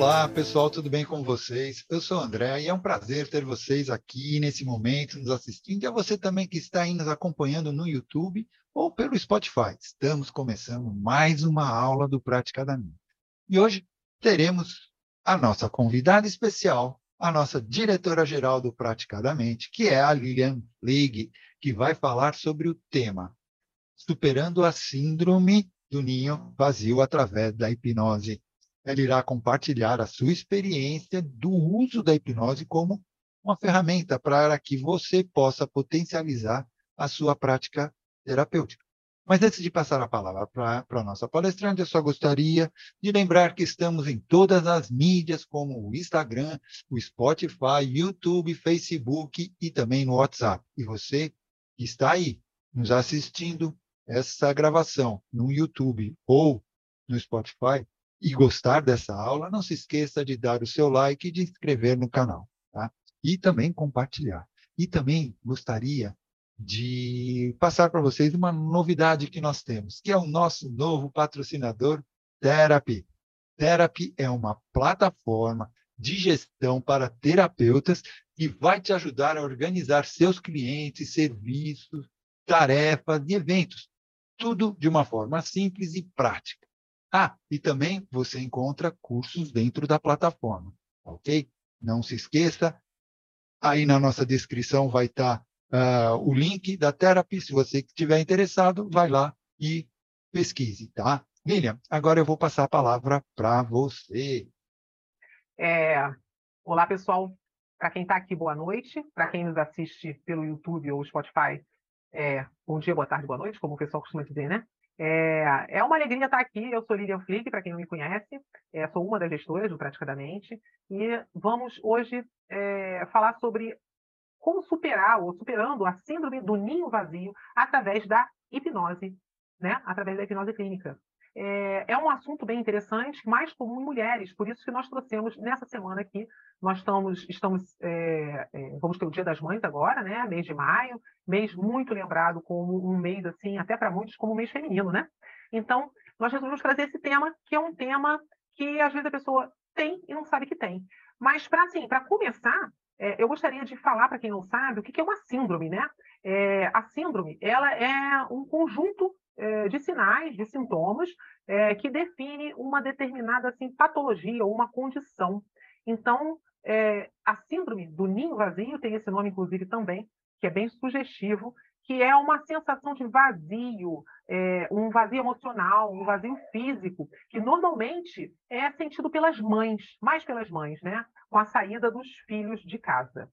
Olá, pessoal, tudo bem com vocês? Eu sou o André e é um prazer ter vocês aqui nesse momento nos assistindo e a você também que está aí nos acompanhando no YouTube ou pelo Spotify. Estamos começando mais uma aula do Praticadamente. E hoje teremos a nossa convidada especial, a nossa diretora-geral do Praticadamente, que é a Lilian League, que vai falar sobre o tema Superando a Síndrome do Ninho Vazio através da hipnose ela irá compartilhar a sua experiência do uso da hipnose como uma ferramenta para que você possa potencializar a sua prática terapêutica. Mas antes de passar a palavra para a nossa palestrante, eu só gostaria de lembrar que estamos em todas as mídias, como o Instagram, o Spotify, YouTube, Facebook e também no WhatsApp. E você que está aí nos assistindo essa gravação no YouTube ou no Spotify, e gostar dessa aula, não se esqueça de dar o seu like e de inscrever no canal. Tá? E também compartilhar. E também gostaria de passar para vocês uma novidade que nós temos, que é o nosso novo patrocinador, Therapy. Therapy é uma plataforma de gestão para terapeutas que vai te ajudar a organizar seus clientes, serviços, tarefas e eventos. Tudo de uma forma simples e prática. Ah, e também você encontra cursos dentro da plataforma, ok? Não se esqueça, aí na nossa descrição vai estar uh, o link da Therapy. Se você estiver interessado, vai lá e pesquise, tá? Lilian, agora eu vou passar a palavra para você. É... Olá, pessoal. Para quem está aqui, boa noite. Para quem nos assiste pelo YouTube ou Spotify, é... bom dia, boa tarde, boa noite, como o pessoal costuma dizer, né? É, é uma alegria estar aqui. Eu sou Lilian Flick, para quem não me conhece, é, sou uma das gestoras do Praticadamente, e vamos hoje é, falar sobre como superar ou superando a síndrome do ninho vazio através da hipnose, né? através da hipnose clínica. É, é, um assunto bem interessante, mais comum em mulheres, por isso que nós trouxemos nessa semana aqui. Nós estamos, estamos é, é, vamos ter o Dia das Mães agora, né? Mês de maio, mês muito lembrado como um mês assim, até para muitos como um mês feminino, né? Então, nós resolvemos trazer esse tema, que é um tema que às vezes a pessoa tem e não sabe que tem. Mas para assim, para começar, é, eu gostaria de falar para quem não sabe o que, que é uma síndrome, né? É, a síndrome, ela é um conjunto de sinais, de sintomas, é, que define uma determinada assim, patologia ou uma condição. Então, é, a síndrome do ninho vazio tem esse nome, inclusive, também, que é bem sugestivo, que é uma sensação de vazio, é, um vazio emocional, um vazio físico, que normalmente é sentido pelas mães, mais pelas mães, né? com a saída dos filhos de casa.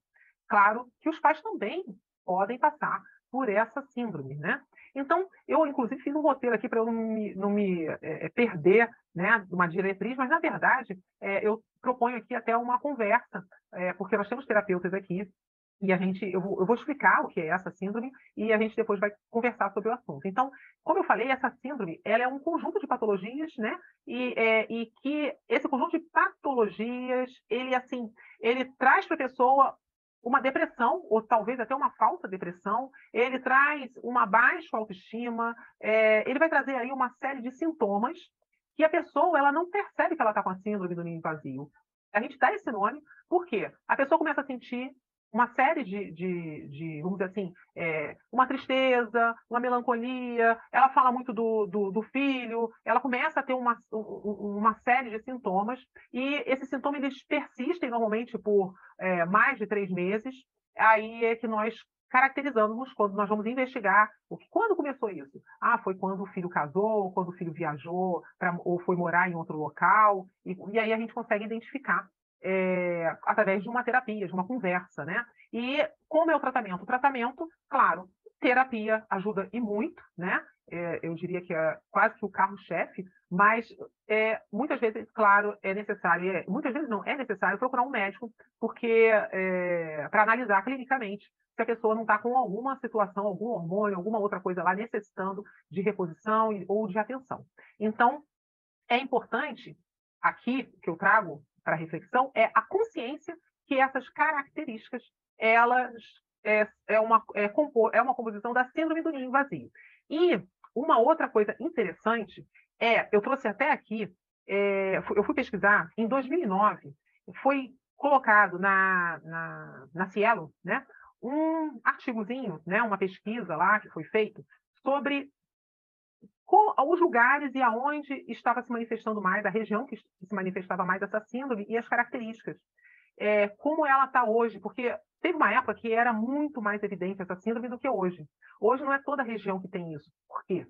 Claro que os pais também podem passar por essa síndrome, né? Então, eu, inclusive, fiz um roteiro aqui para eu não me, não me é, é, perder né, uma diretriz, mas, na verdade, é, eu proponho aqui até uma conversa, é, porque nós temos terapeutas aqui, e a gente, eu vou, eu vou, explicar o que é essa síndrome e a gente depois vai conversar sobre o assunto. Então, como eu falei, essa síndrome ela é um conjunto de patologias, né? E, é, e que esse conjunto de patologias, ele assim, ele traz para a pessoa uma depressão, ou talvez até uma falsa depressão, ele traz uma baixa autoestima, é, ele vai trazer aí uma série de sintomas que a pessoa ela não percebe que ela está com a síndrome do ninho vazio. A gente dá esse nome porque a pessoa começa a sentir uma série de, de, de, vamos dizer assim, é, uma tristeza, uma melancolia, ela fala muito do, do, do, filho, ela começa a ter uma, uma série de sintomas, e esses sintomas eles persistem normalmente por é, mais de três meses, aí é que nós caracterizamos quando nós vamos investigar o que, quando começou isso. Ah, foi quando o filho casou, quando o filho viajou, pra, ou foi morar em outro local, e, e aí a gente consegue identificar é, através de uma terapia, de uma conversa, né? E como é o tratamento? O tratamento, claro, terapia ajuda e muito, né? É, eu diria que é quase que o carro-chefe, mas é, muitas vezes, claro, é necessário, é, muitas vezes não, é necessário procurar um médico, porque é, para analisar clinicamente se a pessoa não está com alguma situação, algum hormônio, alguma outra coisa lá necessitando de reposição ou de atenção. Então, é importante, aqui que eu trago para reflexão é a consciência que essas características elas é, é, uma, é, compor, é uma composição da síndrome do ninho vazio. E uma outra coisa interessante é, eu trouxe até aqui é, eu fui pesquisar, em 2009, foi colocado na, na, na Cielo, né, um artigozinho, né, uma pesquisa lá que foi feita sobre os lugares e aonde estava se manifestando mais, a região que se manifestava mais essa síndrome e as características. É, como ela está hoje, porque teve uma época que era muito mais evidente essa síndrome do que hoje. Hoje não é toda a região que tem isso. Por quê?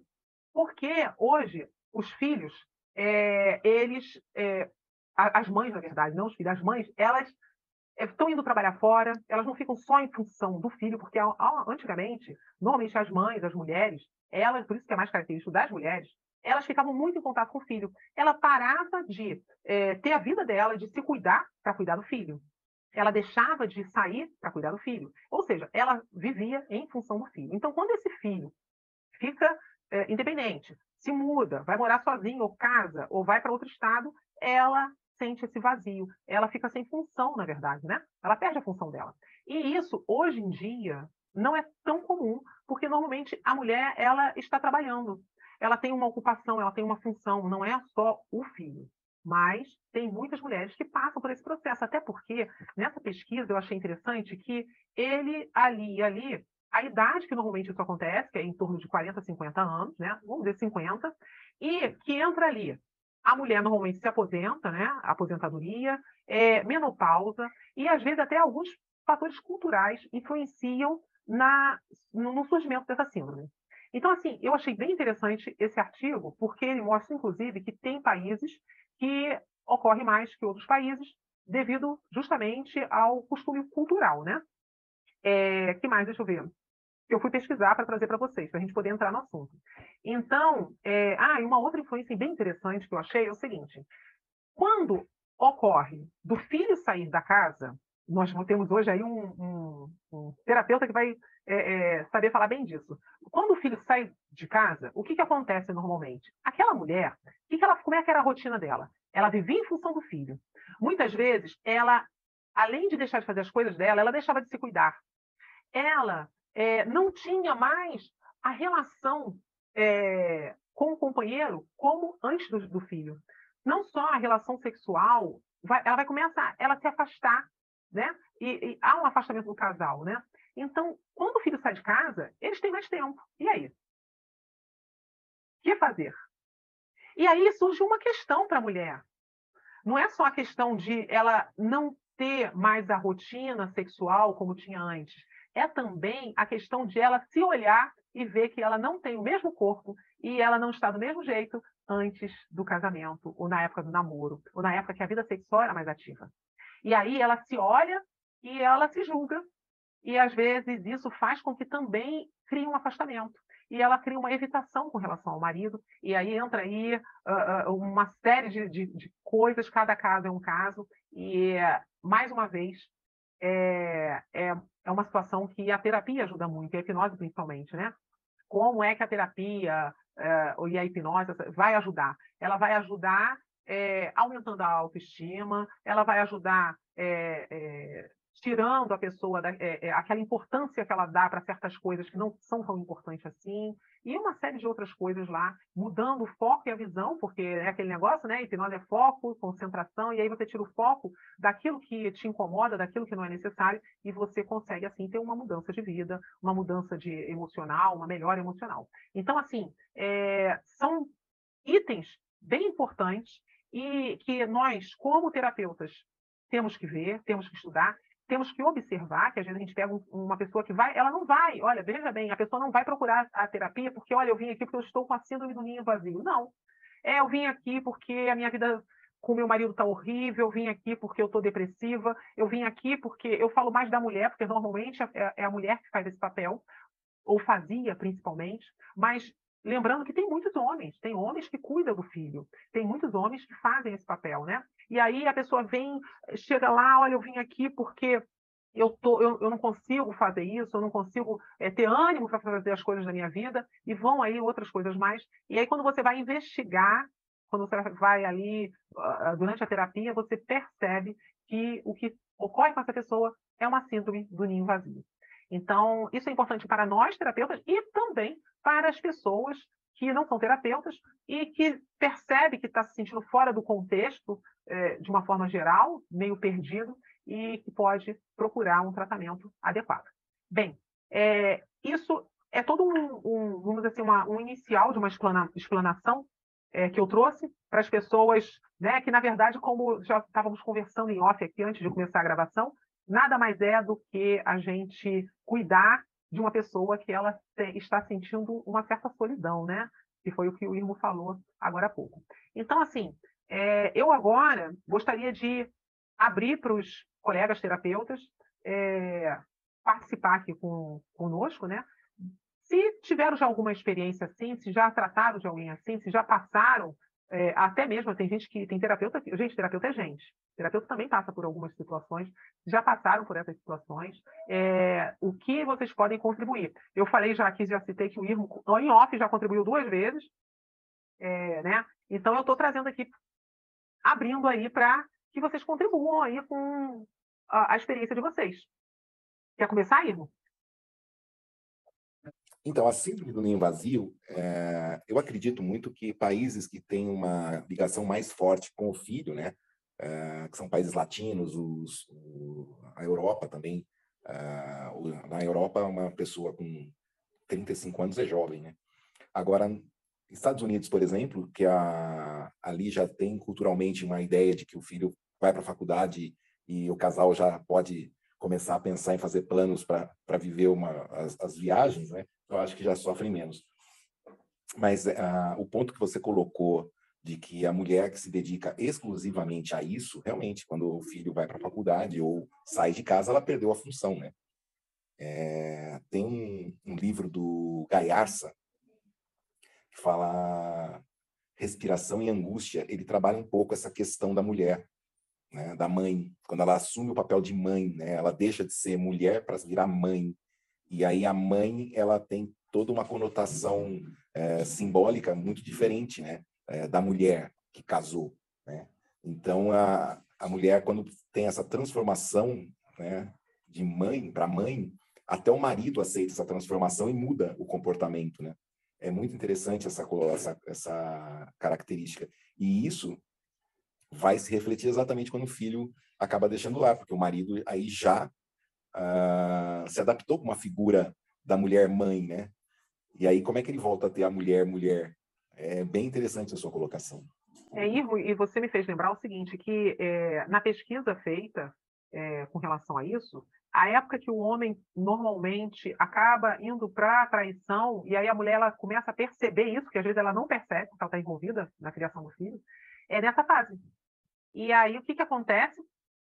Porque hoje os filhos, é, eles, é, as mães, na verdade, não os filhos, as mães, elas estão indo trabalhar fora, elas não ficam só em função do filho, porque antigamente, normalmente as mães, as mulheres, elas, por isso que é mais característico das mulheres, elas ficavam muito em contato com o filho. Ela parava de é, ter a vida dela, de se cuidar para cuidar do filho. Ela deixava de sair para cuidar do filho. Ou seja, ela vivia em função do filho. Então, quando esse filho fica é, independente, se muda, vai morar sozinho, ou casa, ou vai para outro estado, ela sente esse vazio. Ela fica sem função, na verdade, né? Ela perde a função dela. E isso, hoje em dia, não é tão comum, porque normalmente a mulher ela está trabalhando, ela tem uma ocupação, ela tem uma função, não é só o filho. Mas tem muitas mulheres que passam por esse processo, até porque nessa pesquisa eu achei interessante que ele ali ali, a idade que normalmente isso acontece, que é em torno de 40, 50 anos, né? Vamos dizer 50, e que entra ali. A mulher normalmente se aposenta, né? Aposentadoria, é, menopausa, e às vezes até alguns fatores culturais influenciam na, no, no surgimento dessa síndrome. Então, assim, eu achei bem interessante esse artigo, porque ele mostra, inclusive, que tem países que ocorre mais que outros países, devido justamente ao costume cultural, né? É, que mais? Deixa eu ver. Eu fui pesquisar para trazer para vocês, para a gente poder entrar no assunto. Então, é... ah, e uma outra influência bem interessante que eu achei é o seguinte: quando ocorre do filho sair da casa, nós temos hoje aí um, um, um terapeuta que vai é, é, saber falar bem disso. Quando o filho sai de casa, o que, que acontece normalmente? Aquela mulher, que que ela, como é que era a rotina dela? Ela vivia em função do filho. Muitas vezes, ela, além de deixar de fazer as coisas dela, ela deixava de se cuidar. Ela é, não tinha mais a relação é, com o companheiro como antes do, do filho. Não só a relação sexual, vai, ela vai começar, ela se afastar né? E, e, há um afastamento do casal, né? Então, quando o filho sai de casa, eles têm mais tempo. E aí? O que fazer? E aí surge uma questão para a mulher. Não é só a questão de ela não ter mais a rotina sexual como tinha antes. É também a questão de ela se olhar e ver que ela não tem o mesmo corpo e ela não está do mesmo jeito antes do casamento, ou na época do namoro, ou na época que a vida sexual era mais ativa. E aí ela se olha e ela se julga. E às vezes isso faz com que também crie um afastamento. E ela cria uma evitação com relação ao marido. E aí entra aí uh, uma série de, de, de, coisas, cada caso é um caso. E, mais uma vez, é, é, é uma situação que a terapia ajuda muito, a hipnose principalmente, né? Como é que a terapia uh, e a hipnose vai ajudar? Ela vai ajudar é, aumentando a autoestima, ela vai ajudar é, é, tirando a pessoa da, aquela importância que ela dá para certas coisas que não são tão importantes assim, e uma série de outras coisas lá, mudando o foco e a visão, porque é aquele negócio, né? Hipnose é foco, concentração, e aí você tira o foco daquilo que te incomoda, daquilo que não é necessário, e você consegue, assim, ter uma mudança de vida, uma mudança de emocional, uma melhora emocional. Então, assim, é, são itens bem importantes e que nós, como terapeutas, temos que ver, temos que estudar, temos que observar, que às vezes a gente pega uma pessoa que vai, ela não vai, olha, veja bem, a pessoa não vai procurar a terapia porque, olha, eu vim aqui porque eu estou com a síndrome do ninho vazio. Não. É, eu vim aqui porque a minha vida com meu marido está horrível, eu vim aqui porque eu estou depressiva, eu vim aqui porque eu falo mais da mulher, porque normalmente é, é a mulher que faz esse papel, ou fazia principalmente, mas Lembrando que tem muitos homens, tem homens que cuidam do filho, tem muitos homens que fazem esse papel, né? E aí a pessoa vem, chega lá, olha, eu vim aqui porque eu, tô, eu, eu não consigo fazer isso, eu não consigo é, ter ânimo para fazer as coisas da minha vida, e vão aí outras coisas mais. E aí, quando você vai investigar, quando você vai ali uh, durante a terapia, você percebe que o que ocorre com essa pessoa é uma síndrome do ninho vazio. Então, isso é importante para nós, terapeutas, e também para as pessoas que não são terapeutas e que percebe que está se sentindo fora do contexto é, de uma forma geral, meio perdido, e que pode procurar um tratamento adequado. Bem, é, isso é todo um, um, vamos dizer assim, uma, um inicial de uma explana, explanação é, que eu trouxe para as pessoas, né, que na verdade, como já estávamos conversando em off aqui antes de começar a gravação, nada mais é do que a gente cuidar de uma pessoa que ela está sentindo uma certa solidão, né? Que foi o que o Irmo falou agora há pouco. Então, assim, é, eu agora gostaria de abrir para os colegas terapeutas é, participar aqui com, conosco, né? Se tiveram já alguma experiência assim, se já trataram de alguém assim, se já passaram, é, até mesmo tem gente que tem terapeuta, gente, terapeuta é gente. Terapeuta também passa por algumas situações, já passaram por essas situações. É, o que vocês podem contribuir? Eu falei já aqui, já citei que o Irmo, em off, já contribuiu duas vezes, é, né? Então eu estou trazendo aqui, abrindo aí para que vocês contribuam aí com a, a experiência de vocês. Quer começar, Irmo? Então, a síndrome do ninho vazio, é, eu acredito muito que países que têm uma ligação mais forte com o filho, né, é, que são países latinos, os, o, a Europa também, é, na Europa, uma pessoa com 35 anos é jovem, né? Agora, Estados Unidos, por exemplo, que a, ali já tem culturalmente uma ideia de que o filho vai para a faculdade e o casal já pode começar a pensar em fazer planos para viver uma, as, as, viagens, né? eu acho que já sofrem menos. Mas uh, o ponto que você colocou de que a mulher que se dedica exclusivamente a isso, realmente, quando o filho vai para a faculdade ou sai de casa, ela perdeu a função, né? É, tem um, um, livro do Gaiarsa que fala respiração e angústia. Ele trabalha um pouco essa questão da mulher, né, da mãe, quando ela assume o papel de mãe, né, ela deixa de ser mulher para virar mãe. E aí a mãe ela tem toda uma conotação é, simbólica muito diferente, né, é, da mulher que casou, né? Então a, a mulher quando tem essa transformação, né, de mãe para mãe, até o marido aceita essa transformação e muda o comportamento, né? É muito interessante essa, essa, essa característica. E isso vai se refletir exatamente quando o filho acaba deixando lá, porque o marido aí já uh, se adaptou com uma figura da mulher mãe, né? E aí como é que ele volta a ter a mulher mulher? É bem interessante a sua colocação. É, e você me fez lembrar o seguinte, que é, na pesquisa feita é, com relação a isso, a época que o homem normalmente acaba indo para a traição, e aí a mulher ela começa a perceber isso, que às vezes ela não percebe, porque ela está envolvida na criação do filho, é nessa fase. E aí o que, que acontece?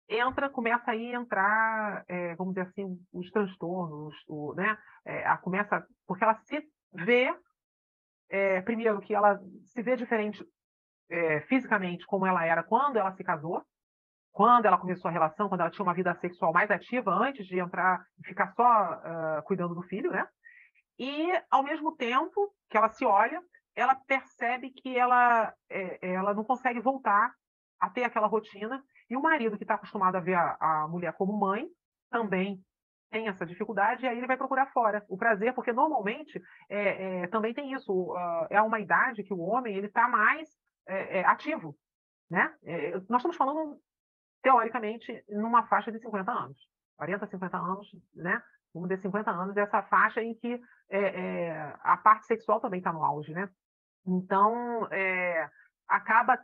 Entra, começa aí a entrar, é, vamos dizer assim, os transtornos, o, né? É, a começa, porque ela se vê, é, primeiro que ela se vê diferente é, fisicamente como ela era quando ela se casou, quando ela começou a relação, quando ela tinha uma vida sexual mais ativa antes de entrar e ficar só uh, cuidando do filho, né? E ao mesmo tempo que ela se olha, ela percebe que ela, é, ela não consegue voltar a ter aquela rotina. E o marido, que está acostumado a ver a, a, mulher como mãe, também tem essa dificuldade, e aí ele vai procurar fora o prazer, porque normalmente é, é, também tem isso. Uh, é uma idade que o homem ele está mais é, é, ativo. Né? É, nós estamos falando, teoricamente, numa faixa de 50 anos. 40, 50 anos, né? Vamos dizer 50 anos, essa faixa em que a parte sexual também está no auge, né? Então, acaba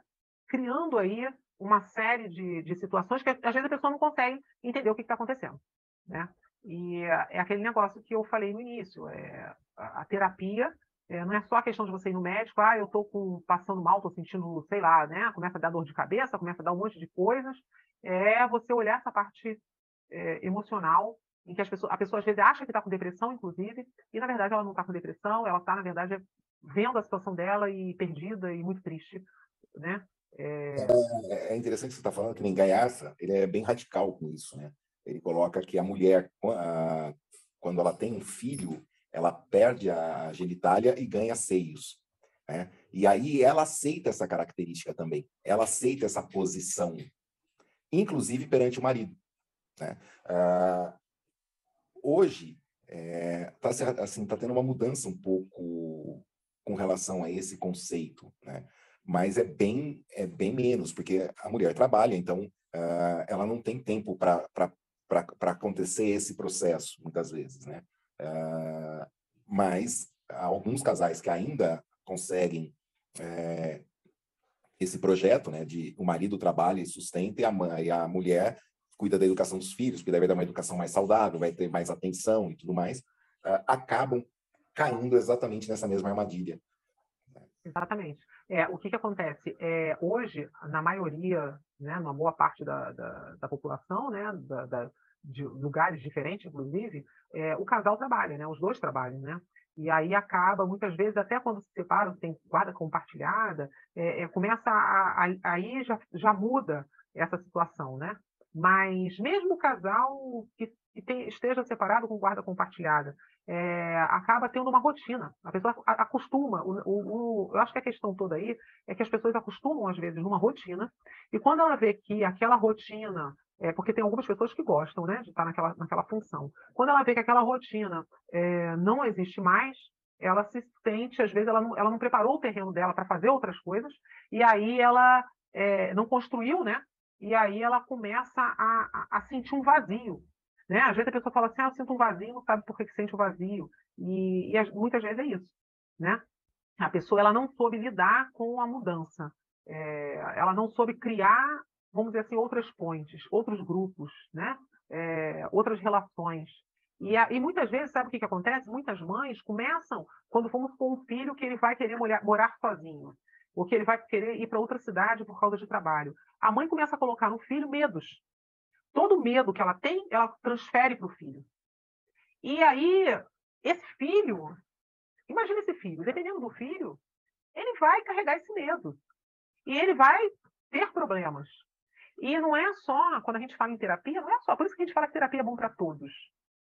criando aí uma série de, de situações que às vezes a pessoa não consegue entender o que está acontecendo, né? E é aquele negócio que eu falei no início, é, a, a terapia é, não é só a questão de você ir no médico, ah, eu estou passando mal, estou sentindo, sei lá, né? Começa a dar dor de cabeça, começa a dar um monte de coisas. É você olhar essa parte é, emocional, em que as pessoas, a pessoa às vezes acha que está com depressão, inclusive, e na verdade ela não está com depressão, ela está, na verdade, vendo a situação dela e perdida e muito triste, né? É... é, é interessante você está falando que nem Gaiarsa, ele é bem radical com isso, né? Ele coloca que a mulher, quando ela tem um filho, ela perde a genitália e ganha seios. Né? E aí ela aceita essa característica também. Ela aceita essa posição, inclusive perante o marido. Né? Ah, hoje está é, tá, assim, tá tendo uma mudança um pouco com relação a esse conceito, né? Mas é bem, é bem menos, porque a mulher trabalha, então uh, ela não tem tempo para acontecer esse processo, muitas vezes, né? Uh, mas alguns casais que ainda conseguem é, esse projeto, né, de o marido trabalha e sustenta e a, mãe, e a mulher cuida da educação dos filhos, porque vai dar uma educação mais saudável, vai ter mais atenção e tudo mais, uh, acabam caindo exatamente nessa mesma armadilha. Exatamente. É, o que, que acontece? É, hoje, na maioria, né, numa boa parte da, da, da população, né, da, da, de lugares diferentes, inclusive, é, o casal trabalha, né, os dois trabalham, né? E aí acaba, muitas vezes, até quando se separam, tem guarda compartilhada, é, é, começa a, a, aí já, já muda essa situação, né? Mas mesmo o casal que, que tem, esteja separado com guarda compartilhada, é, acaba tendo uma rotina. A pessoa acostuma. O, o, o, eu acho que a questão toda aí é que as pessoas acostumam, às vezes, numa rotina, e quando ela vê que aquela rotina é, porque tem algumas pessoas que gostam né, de estar naquela, naquela função. Quando ela vê que aquela rotina é, não existe mais, ela se sente, às vezes, ela não, ela não preparou o terreno dela para fazer outras coisas, e aí ela é, não construiu, né? E aí ela começa a, a, sentir um vazio. Né? Às vezes a pessoa fala assim, ah, eu sinto um vazio, não sabe por que, que sente o vazio. E, e, muitas vezes é isso. Né? A pessoa ela não soube lidar com a mudança. É, ela não soube criar vamos dizer assim, outras pontes, outros grupos, né? É, outras relações. E, e, muitas vezes, sabe o que, que acontece? Muitas mães começam, quando fomos com um filho que ele vai querer morar, morar sozinho, ou que ele vai querer ir para outra cidade por causa de trabalho. A mãe começa a colocar no filho medos. Todo medo que ela tem, ela transfere para o filho. E aí, esse filho, imagina esse filho, dependendo do filho, ele vai carregar esse medo. E ele vai ter problemas. E não é só, quando a gente fala em terapia, não é só, por isso que a gente fala que terapia é bom para todos.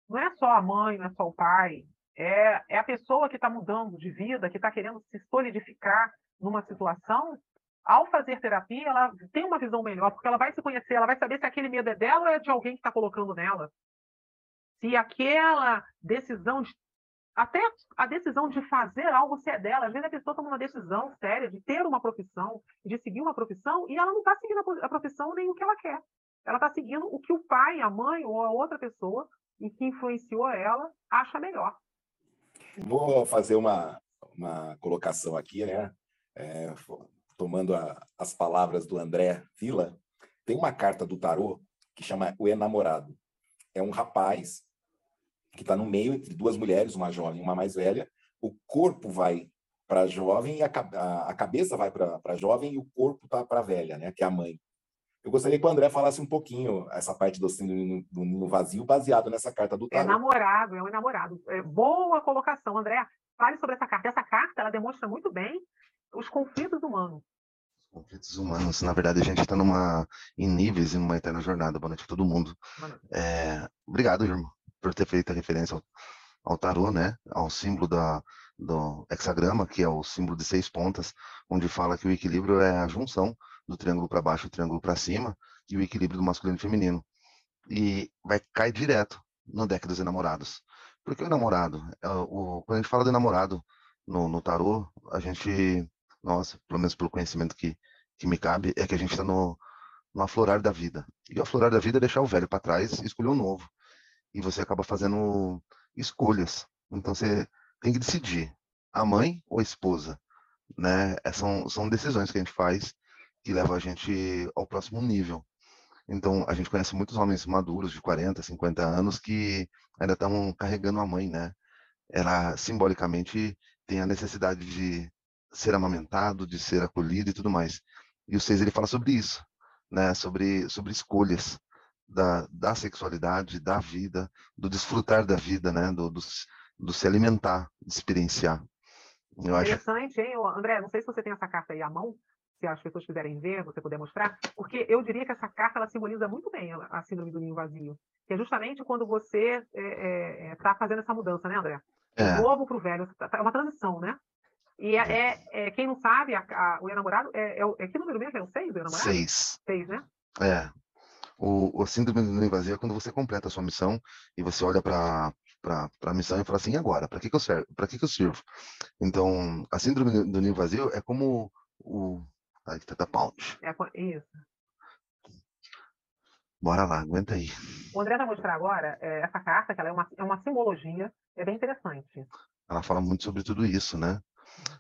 Não é só a mãe, não é só o pai, é, é a pessoa que está mudando de vida, que está querendo se solidificar numa situação. Ao fazer terapia, ela tem uma visão melhor, porque ela vai se conhecer, ela vai saber se aquele medo é dela ou é de alguém que está colocando nela. Se aquela decisão de até a decisão de fazer algo se é dela. Às vezes a pessoa toma uma decisão séria de ter uma profissão, de seguir uma profissão, e ela não está seguindo a profissão nem o que ela quer. Ela está seguindo o que o pai, a mãe ou a outra pessoa e que influenciou ela acha melhor. Vou fazer uma, uma colocação aqui, né? É, tomando a, as palavras do André Vila, tem uma carta do tarô que chama O Enamorado. É um rapaz que está no meio entre duas mulheres, uma jovem e uma mais velha. O corpo vai para a jovem e a, a, cabeça vai para a jovem e o corpo está para a velha, né, que é a mãe. Eu gostaria que o André falasse um pouquinho essa parte do síndrome no vazio, baseado nessa carta do é tarot. É namorado, é um namorado. É, boa colocação, André. Fale sobre essa carta. Essa carta ela demonstra muito bem os conflitos humanos. Os conflitos humanos. Na verdade, a gente está numa em níveis em uma eterna jornada. Boa noite a todo mundo. É, obrigado, irmão por ter feito a referência ao, ao tarô, né, ao símbolo da, do hexagrama, que é o símbolo de seis pontas, onde fala que o equilíbrio é a junção do triângulo para baixo e do triângulo para cima, e o equilíbrio do masculino e feminino. E vai cair direto no deck dos enamorados. Porque o namorado, é o, quando a gente fala de namorado no, no tarô, a gente, nossa, pelo menos pelo conhecimento que, que me cabe, é que a gente está no, no aflorar da vida. E o aflorar da vida é deixar o velho para trás e escolher o novo e você acaba fazendo escolhas. Então você tem que decidir, a mãe ou a esposa, né? É, são, são decisões que a gente faz que levam a gente ao próximo nível. Então, a gente conhece muitos homens maduros de 40, 50 anos que ainda estão carregando a mãe, né? Ela simbolicamente tem a necessidade de ser amamentado, de ser acolhido e tudo mais. E o Seis ele fala sobre isso, né? Sobre sobre escolhas da, da sexualidade, da vida, do desfrutar da vida, né? Do, do, do se alimentar, de experienciar. Eu Interessante, acho... hein, André? Não sei se você tem essa carta aí à mão, se as pessoas quiserem ver, você puder mostrar, porque eu diria que essa carta ela simboliza muito bem a, síndrome do ninho vazio, que é justamente quando você está é, é, é tá fazendo essa mudança, né, André? É. Do novo para o velho, tá, tá, é uma transição, né? E é, é, é, quem não sabe, a, a, o enamorado é, é, é que número mesmo? É o seis, o enamorado? Seis. Seis, né? É. O, o síndrome do ninho vazio é quando você completa a sua missão e você olha para para a missão e falar assim, e agora, para que, que eu servo? Para que, que eu sirvo? Então, a síndrome do ninho vazio é como o. Ai, que tá pound. É isso. Bora lá, aguenta aí. O André vai mostrar agora é, essa carta, que ela é uma, é uma simbologia, é bem interessante. Ela fala muito sobre tudo isso, né?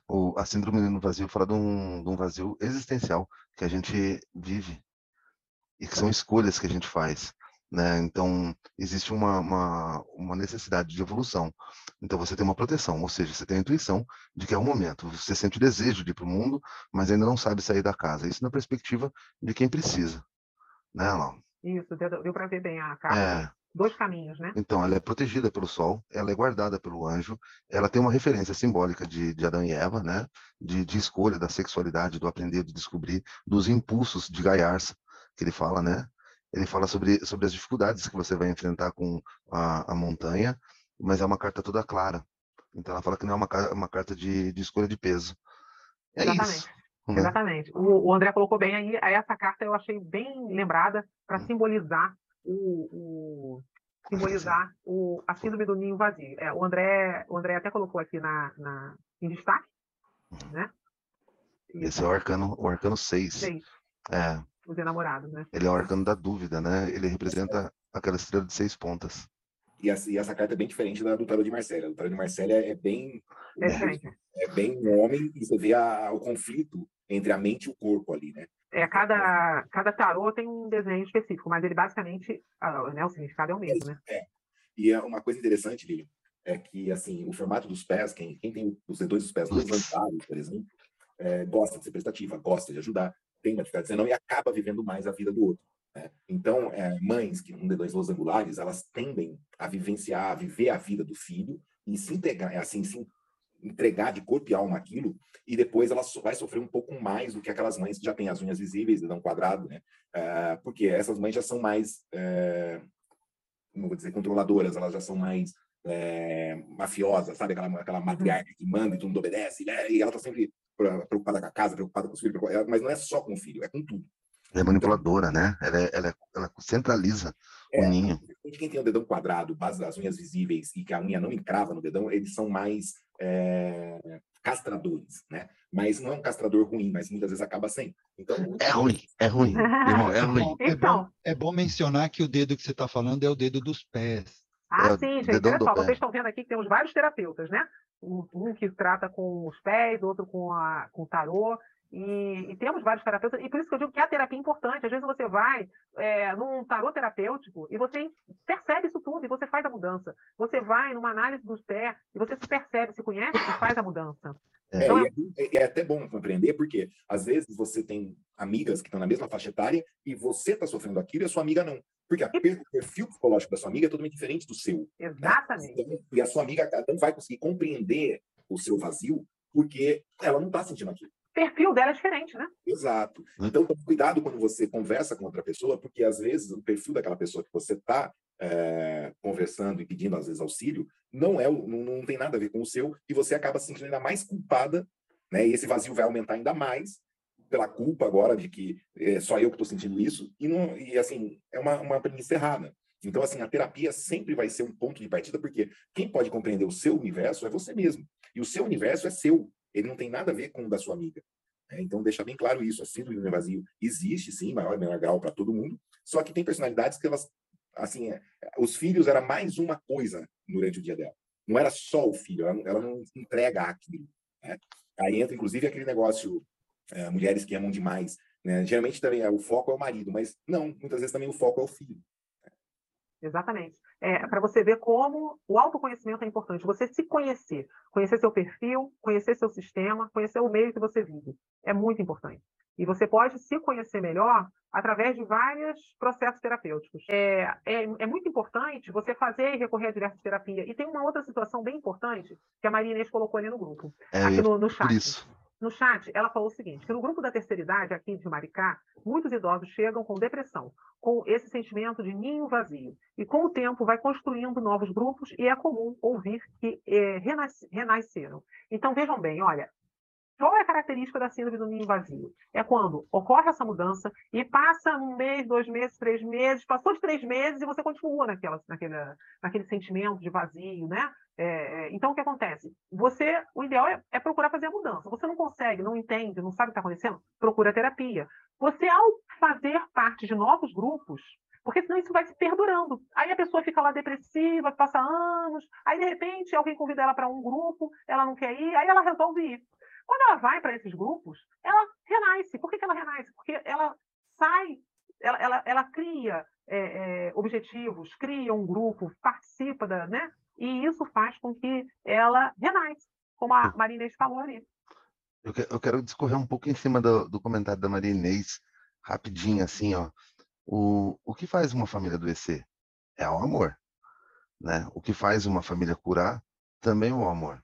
O, a síndrome do vazio fala de um, de um vazio existencial que a gente vive e que são escolhas que a gente faz. Né? Então, existe uma, uma, uma, necessidade de evolução. Então, você tem uma proteção, ou seja, você tem a intuição de que é o momento. Você sente o desejo de ir para o mundo, mas ainda não sabe sair da casa. Isso na perspectiva de quem precisa. Né, Alan? Isso, deu, deu para ver bem a carta. É. Dois caminhos, né? Então, ela é protegida pelo sol, ela é guardada pelo anjo, ela tem uma referência simbólica de, de Adão e Eva, né? De, de escolha da sexualidade, do aprender, de descobrir, dos impulsos de Gaiarsa, que ele fala, né? Ele fala sobre, sobre as dificuldades que você vai enfrentar com a, a montanha, mas é uma carta toda clara. Então ela fala que não é uma, uma carta de, de escolha de peso. É Exatamente. isso. Né? Exatamente. O, o, André colocou bem aí, essa carta eu achei bem lembrada para hum. simbolizar o, o simbolizar o, a síndrome do ninho vazio. É, o, André, o André até colocou aqui na, na, em destaque, hum. né? Esse é o arcano, o arcano 6. 6. É. Os enamorados, né? Ele é o arcano da dúvida, né? Ele representa aquela estrela de seis pontas. E essa, e é bem diferente da do tarot de Marcélia. O tarot de Marcélia é bem... É, é bem um homem e você vê a, o conflito entre a mente e o corpo ali, né? É, cada, cada tarô tem um desenho específico, mas ele basicamente, né, o significado é o mesmo, né? É. E é uma coisa interessante, Lili, é que, assim, o formato dos pés, quem, quem tem os dedões dos pés levantados, por exemplo, é, gosta de ser prestativa, gosta de ajudar, tem uma dificuldade de não e acaba vivendo mais a vida do outro. Né? Então, é, mães que um dedões angulares, elas tendem a vivenciar, a viver a vida do filho e se integrar, é assim, se entregar de corpo e alma aquilo, e depois ela vai sofrer um pouco mais do que aquelas mães que já têm as unhas visíveis, dedão quadrado, né? É, porque essas mães já são mais, é, como vou dizer, controladoras, elas já são mais é, mafiosas, sabe? Aquela, aquela matriarca que manda e todo mundo obedece, né? e ela tá sempre preocupada com a casa, preocupada com os filhos, mas não é só com o filho, é com tudo. Ela é manipuladora, né? Ela, é, ela, é, ela centraliza é, o ninho. Quem tem o dedão quadrado, base das unhas visíveis e que a unha não encrava no dedão, eles são mais é, castradores, né? Mas não é um castrador ruim, mas muitas vezes acaba sendo. Então, é ruim, é ruim, irmão, é ruim. É bom, então. é bom mencionar que o dedo que você está falando é o dedo dos pés. Ah, é sim, gente. Olha só, vocês estão vendo aqui que temos vários terapeutas, né? Um, que trata com os pés, outro com, a, com o tarô. E, e, temos vários terapeutas, e por isso que eu digo que a terapia é importante. Às vezes você vai é, num tarô terapêutico e você percebe isso tudo e você faz a mudança. Você vai numa análise dos pés e você se percebe, se conhece e faz a mudança. É, então, é, é, é, até bom compreender, porque às vezes você tem amigas que estão na mesma faixa etária e você está sofrendo aquilo e a sua amiga não. Porque a, o perfil psicológico da sua amiga é totalmente diferente do seu. Né? Exatamente. Né? Então, e a sua amiga não vai conseguir compreender o seu vazio porque ela não está sentindo aquilo. Perfil dela é diferente, né? Exato. Então, cuidado quando você conversa com outra pessoa, porque às vezes o perfil daquela pessoa que você está é, conversando e pedindo às vezes auxílio não é não, não tem nada a ver com o seu e você acaba se sentindo ainda mais culpada, né? E esse vazio vai aumentar ainda mais pela culpa agora de que é só eu que estou sentindo isso, e, não, e assim, é uma, uma premissa errada. Então, assim, a terapia sempre vai ser um ponto de partida, porque quem pode compreender o seu universo é você mesmo. E o seu universo é seu, ele não tem nada a ver com o da sua amiga. É, então, deixar bem claro isso, a síndrome do vazio existe, sim, maior e menor grau para todo mundo, só que tem personalidades que elas, assim, é, os filhos era mais uma coisa durante o dia dela. Não era só o filho, ela, ela não entrega aquilo. Né? Aí entra, inclusive, aquele negócio é, mulheres que amam demais. Né? Geralmente também é, o foco é o marido, mas não, muitas vezes também o foco é o filho. Exatamente. É, para você ver como o autoconhecimento é importante. Você se conhecer, conhecer seu perfil, conhecer seu sistema, conhecer o meio que você vive. É muito importante. E você pode se conhecer melhor através de vários processos terapêuticos. É, é, é, muito importante você fazer e recorrer a diversas terapias. E tem uma outra situação bem importante que a Maria Inês colocou ali no grupo, é, aqui no, no chat. Por isso no chat, ela falou o seguinte: que no grupo da terceira idade, aqui de Maricá, muitos idosos chegam com depressão, com esse sentimento de ninho vazio. E com o tempo vai construindo novos grupos e é comum ouvir que é, renasceram. Então, vejam bem, olha, qual é a característica da síndrome do ninho vazio? É quando ocorre essa mudança e passa um mês, dois meses, três meses, passou de três meses e você continua naquela, naquele, naquele sentimento de vazio, né? É, é, então, o que acontece? Você, o ideal é, é, procurar fazer a mudança. Você não consegue, não entende, não sabe o que está acontecendo? Procura terapia. Você, ao fazer parte de novos grupos, porque senão isso vai se perdurando. Aí a pessoa fica lá depressiva, passa anos, aí de repente alguém convida ela para um grupo, ela não quer ir, aí ela resolve ir. Quando ela vai para esses grupos, ela renasce. Por que, que ela renasce? Porque ela sai, ela, ela, ela cria é, é, objetivos, cria um grupo, participa da, né? E isso faz com que ela renasce, como a Maria Inês falou ali. Eu, que, eu quero discorrer um pouco em cima do, do comentário da Maria Inês, rapidinho, assim, ó. O, o que faz uma família adoecer? É o amor. Né? O que faz uma família curar também é o amor.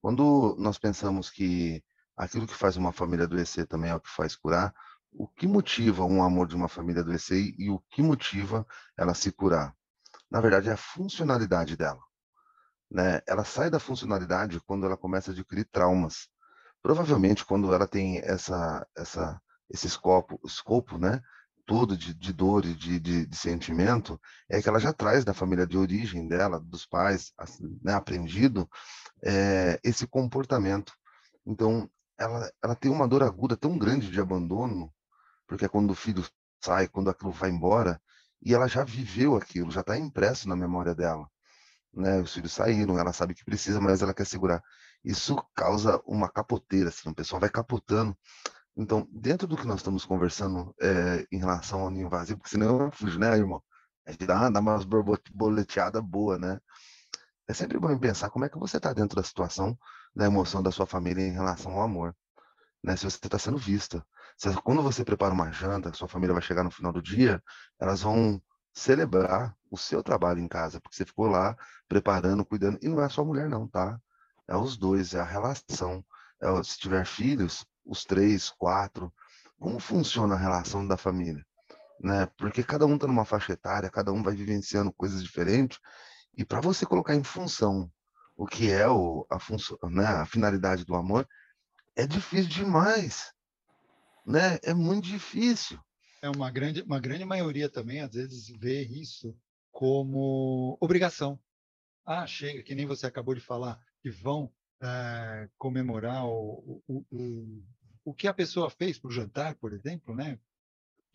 Quando nós pensamos que aquilo que faz uma família adoecer também é o que faz curar, o que motiva um amor de uma família adoecer e o que motiva ela se curar? Na verdade, é a funcionalidade dela. Né? Ela sai da funcionalidade quando ela começa a adquirir traumas. Provavelmente, quando ela tem essa, essa, esse escopo, escopo né? todo de, de dor e de, de, de, sentimento, é que ela já traz da família de origem dela, dos pais, assim, né, aprendido, é, esse comportamento. Então, ela, ela tem uma dor aguda tão grande de abandono, porque é quando o filho sai, quando aquilo vai embora, e ela já viveu aquilo, já está impresso na memória dela. Né? Os filhos saíram, ela sabe que precisa, mas ela quer segurar. Isso causa uma capoteira, assim, o pessoal vai capotando então, dentro do que nós estamos conversando é, em relação ao ninho vazio, porque senão eu fujo, né, irmão? A gente dá, dá umas borboleteadas boa, né? É sempre bom pensar como é que você está dentro da situação, da emoção da sua família em relação ao amor. Né? Se você está sendo vista. Se, quando você prepara uma janta, sua família vai chegar no final do dia, elas vão celebrar o seu trabalho em casa, porque você ficou lá preparando, cuidando. E não é só a mulher, não, tá? É os dois, é a relação. É, se tiver filhos, os três, quatro, como funciona a relação da família, né? Porque cada um está numa faixa etária, cada um vai vivenciando coisas diferentes, e para você colocar em função o que é o, a, né, a finalidade do amor, é difícil demais, né? É muito difícil. É uma grande, uma grande maioria também, às vezes, vê isso como obrigação. Ah, chega, que nem você acabou de falar, que vão é, comemorar o, o, o, o que a pessoa fez para o jantar, por exemplo, né?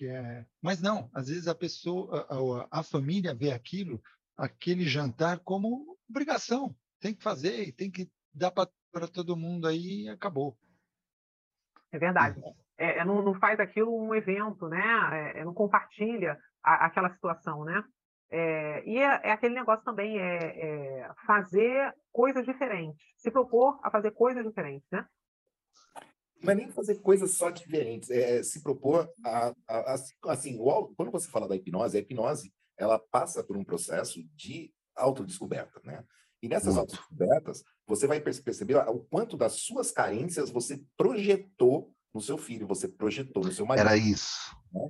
É... Mas não, às vezes a pessoa, a, a, família vê aquilo, aquele jantar como obrigação, tem que fazer, tem que dar para todo mundo aí e acabou. É verdade. É, é, não, não, faz aquilo um evento, né? É, é não compartilha a, aquela situação, né? É, e é, é, aquele negócio também, é, é, fazer coisas diferentes, se propor a fazer coisas diferentes, né? É nem fazer coisas só diferentes, é se propor a, a, a assim, quando você fala da hipnose, a hipnose ela passa por um processo de autodescoberta, né? E nessas autodescobertas, você vai perceber o quanto das suas carências você projetou no seu filho, você projetou no seu marido. Era isso. Né?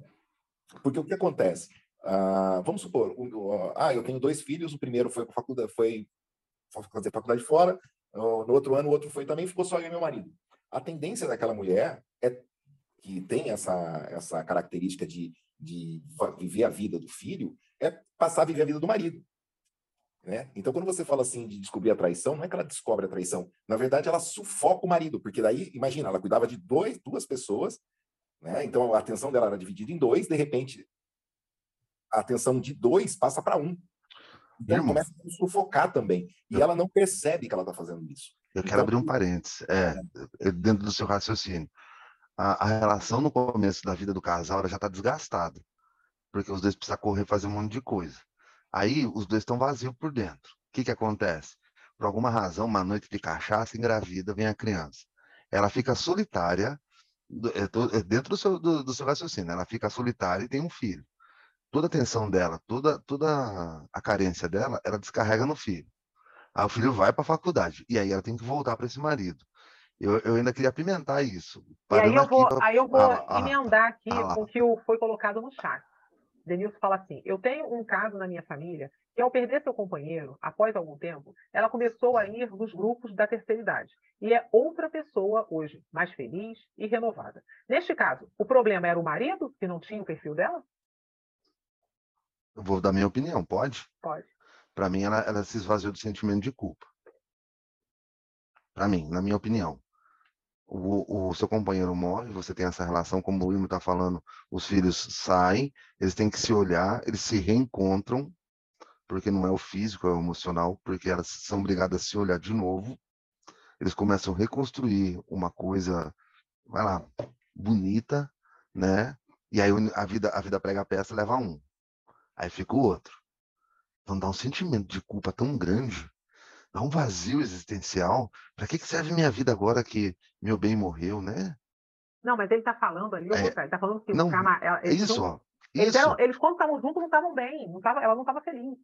Porque o que acontece? Ah, vamos supor, ah, eu tenho dois filhos, o primeiro foi faculdade, foi fazer faculdade fora, no outro ano o outro foi também, ficou só eu e meu marido. A tendência daquela mulher é que tem essa essa característica de, de viver a vida do filho é passar a viver a vida do marido. Né? Então, quando você fala assim de descobrir a traição, não é que ela descobre a traição. Na verdade, ela sufoca o marido, porque daí, imagina, ela cuidava de dois, duas pessoas, né? então a atenção dela era dividida em dois, de repente a atenção de dois passa para um. Então Irmão. começa a sufocar também. E eu... ela não percebe que ela está fazendo isso. Eu então, quero abrir um parênteses. É, é, dentro do seu raciocínio. A, a, relação no começo da vida do casal já está desgastada. Porque os dois precisam correr fazer um monte de coisa. Aí os dois estão vazios por dentro. O que, que acontece? Por alguma razão, uma noite de cachaça, engravida, vem a criança. Ela fica solitária, é, dentro do seu, do, do seu raciocínio, ela fica solitária e tem um filho toda a atenção dela, toda, toda a carência dela, ela descarrega no filho. Aí o filho vai para a faculdade e aí ela tem que voltar para esse marido. Eu, eu, ainda queria apimentar isso. E aí eu vou, pra... aí eu vou ah, ah emendar aqui ah, com o que foi colocado no chat. Denilson fala assim: eu tenho um caso na minha família que ao perder seu companheiro, após algum tempo, ela começou a ir nos grupos da terceira idade. E é outra pessoa hoje, mais feliz e renovada. Neste caso, o problema era o marido, que não tinha o perfil dela? Eu vou dar minha opinião, pode? Pode. Para mim, ela, ela se esvaziou do sentimento de culpa. Para mim, na minha opinião. O, o, seu companheiro morre, você tem essa relação, como o Wilmo está falando, os filhos saem, eles têm que se olhar, eles se reencontram, porque não é o físico, é o emocional, porque elas são obrigadas a se olhar de novo. Eles começam a reconstruir uma coisa, vai lá, bonita, né? E aí a vida, a vida prega a peça leva um. Aí fica o outro. Então dá um sentimento de culpa tão grande, dá um vazio existencial. Para que, que serve minha vida agora que meu bem morreu, né? Não, mas ele está falando ali, é, ele está falando que não, o Karma, é isso, ó. Eles, isso. Eram, eles, quando estavam juntos, não estavam bem. Não tava, ela não estava feliz.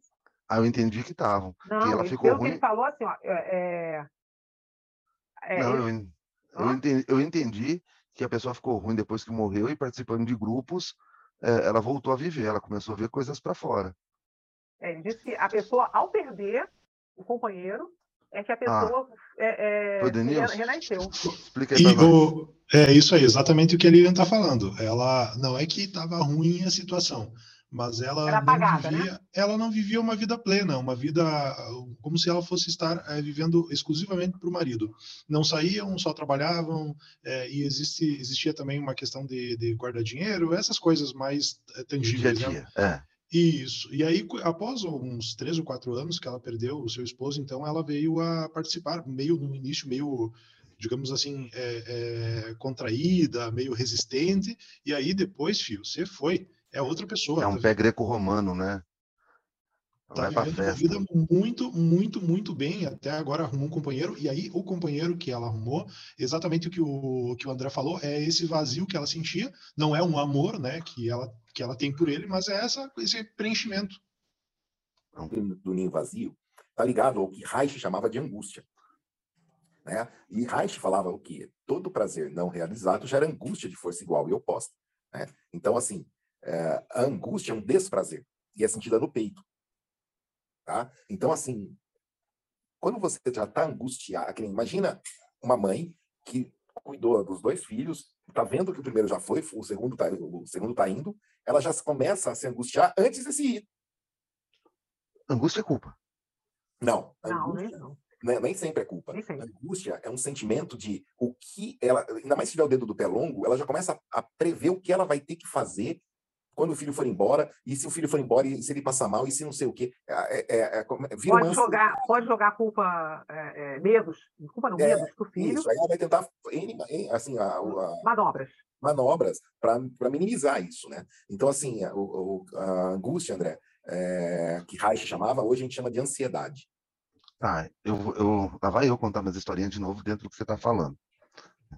Ah, eu entendi que estavam. Não, que ela ficou ruim. ele falou assim, ó. É, é, não, ele... eu, eu, entendi, eu entendi que a pessoa ficou ruim depois que morreu e participando de grupos, é, ela voltou a viver, ela começou a ver coisas para fora. É, ele disse que a pessoa, ao perder o companheiro, é que a ah. pessoa ah. é, é, renasceu. Explica aí o, É isso aí, exatamente o que a Lilian está falando. Ela não é que estava ruim a situação, mas ela não apagada, vivia, né? ela não vivia uma vida plena, uma vida como se ela fosse estar é, vivendo exclusivamente para o marido. Não saíam, só trabalhavam é, e existe, existia também uma questão de, de guardar dinheiro, essas coisas mais é, tangíveis. Dia a dia, né? Isso. E aí, após uns três ou quatro anos que ela perdeu o seu esposo, então ela veio a participar, meio no início, meio, digamos assim, é, é, contraída, meio resistente. E aí depois, filho, você foi. É outra pessoa. É um tá pé greco-romano, né? Tá vivendo uma vida muito, muito, muito bem. Até agora arrumou um companheiro. E aí, o companheiro que ela arrumou, exatamente o que o, que o André falou, é esse vazio que ela sentia. Não é um amor, né? Que ela que ela tem por ele, mas é essa, esse preenchimento. Do ninho vazio está ligado ao que Reich chamava de angústia. Né? E Reich falava o que todo prazer não realizado gera angústia de força igual e oposta. Né? Então, assim, é, a angústia é um desprazer e é sentida no peito. Tá? Então, assim, quando você já está angustiado, imagina uma mãe que cuidou dos dois filhos, está vendo que o primeiro já foi, o segundo está o segundo tá indo, ela já começa a se angustiar antes de se ir. Angústia é culpa. Não. Não, angústia, não. Nem, nem sempre é culpa. Angústia é um sentimento de o que ela, ainda mais se tiver o dedo do pé longo, ela já começa a, a prever o que ela vai ter que fazer quando o filho for embora, e se o filho for embora, e se ele passar mal, e se não sei o quê. É, é, é, é pode, jogar, pode jogar culpa, é, é, medos, culpa não, medos pro filho. Isso, aí ela vai tentar, assim, a, a manobras. Manobras para minimizar isso, né? Então, assim, a, a angústia, André, que Reich chamava, hoje a gente chama de ansiedade. Ah, eu, eu, lá vai eu contar minhas historinhas de novo dentro do que você está falando.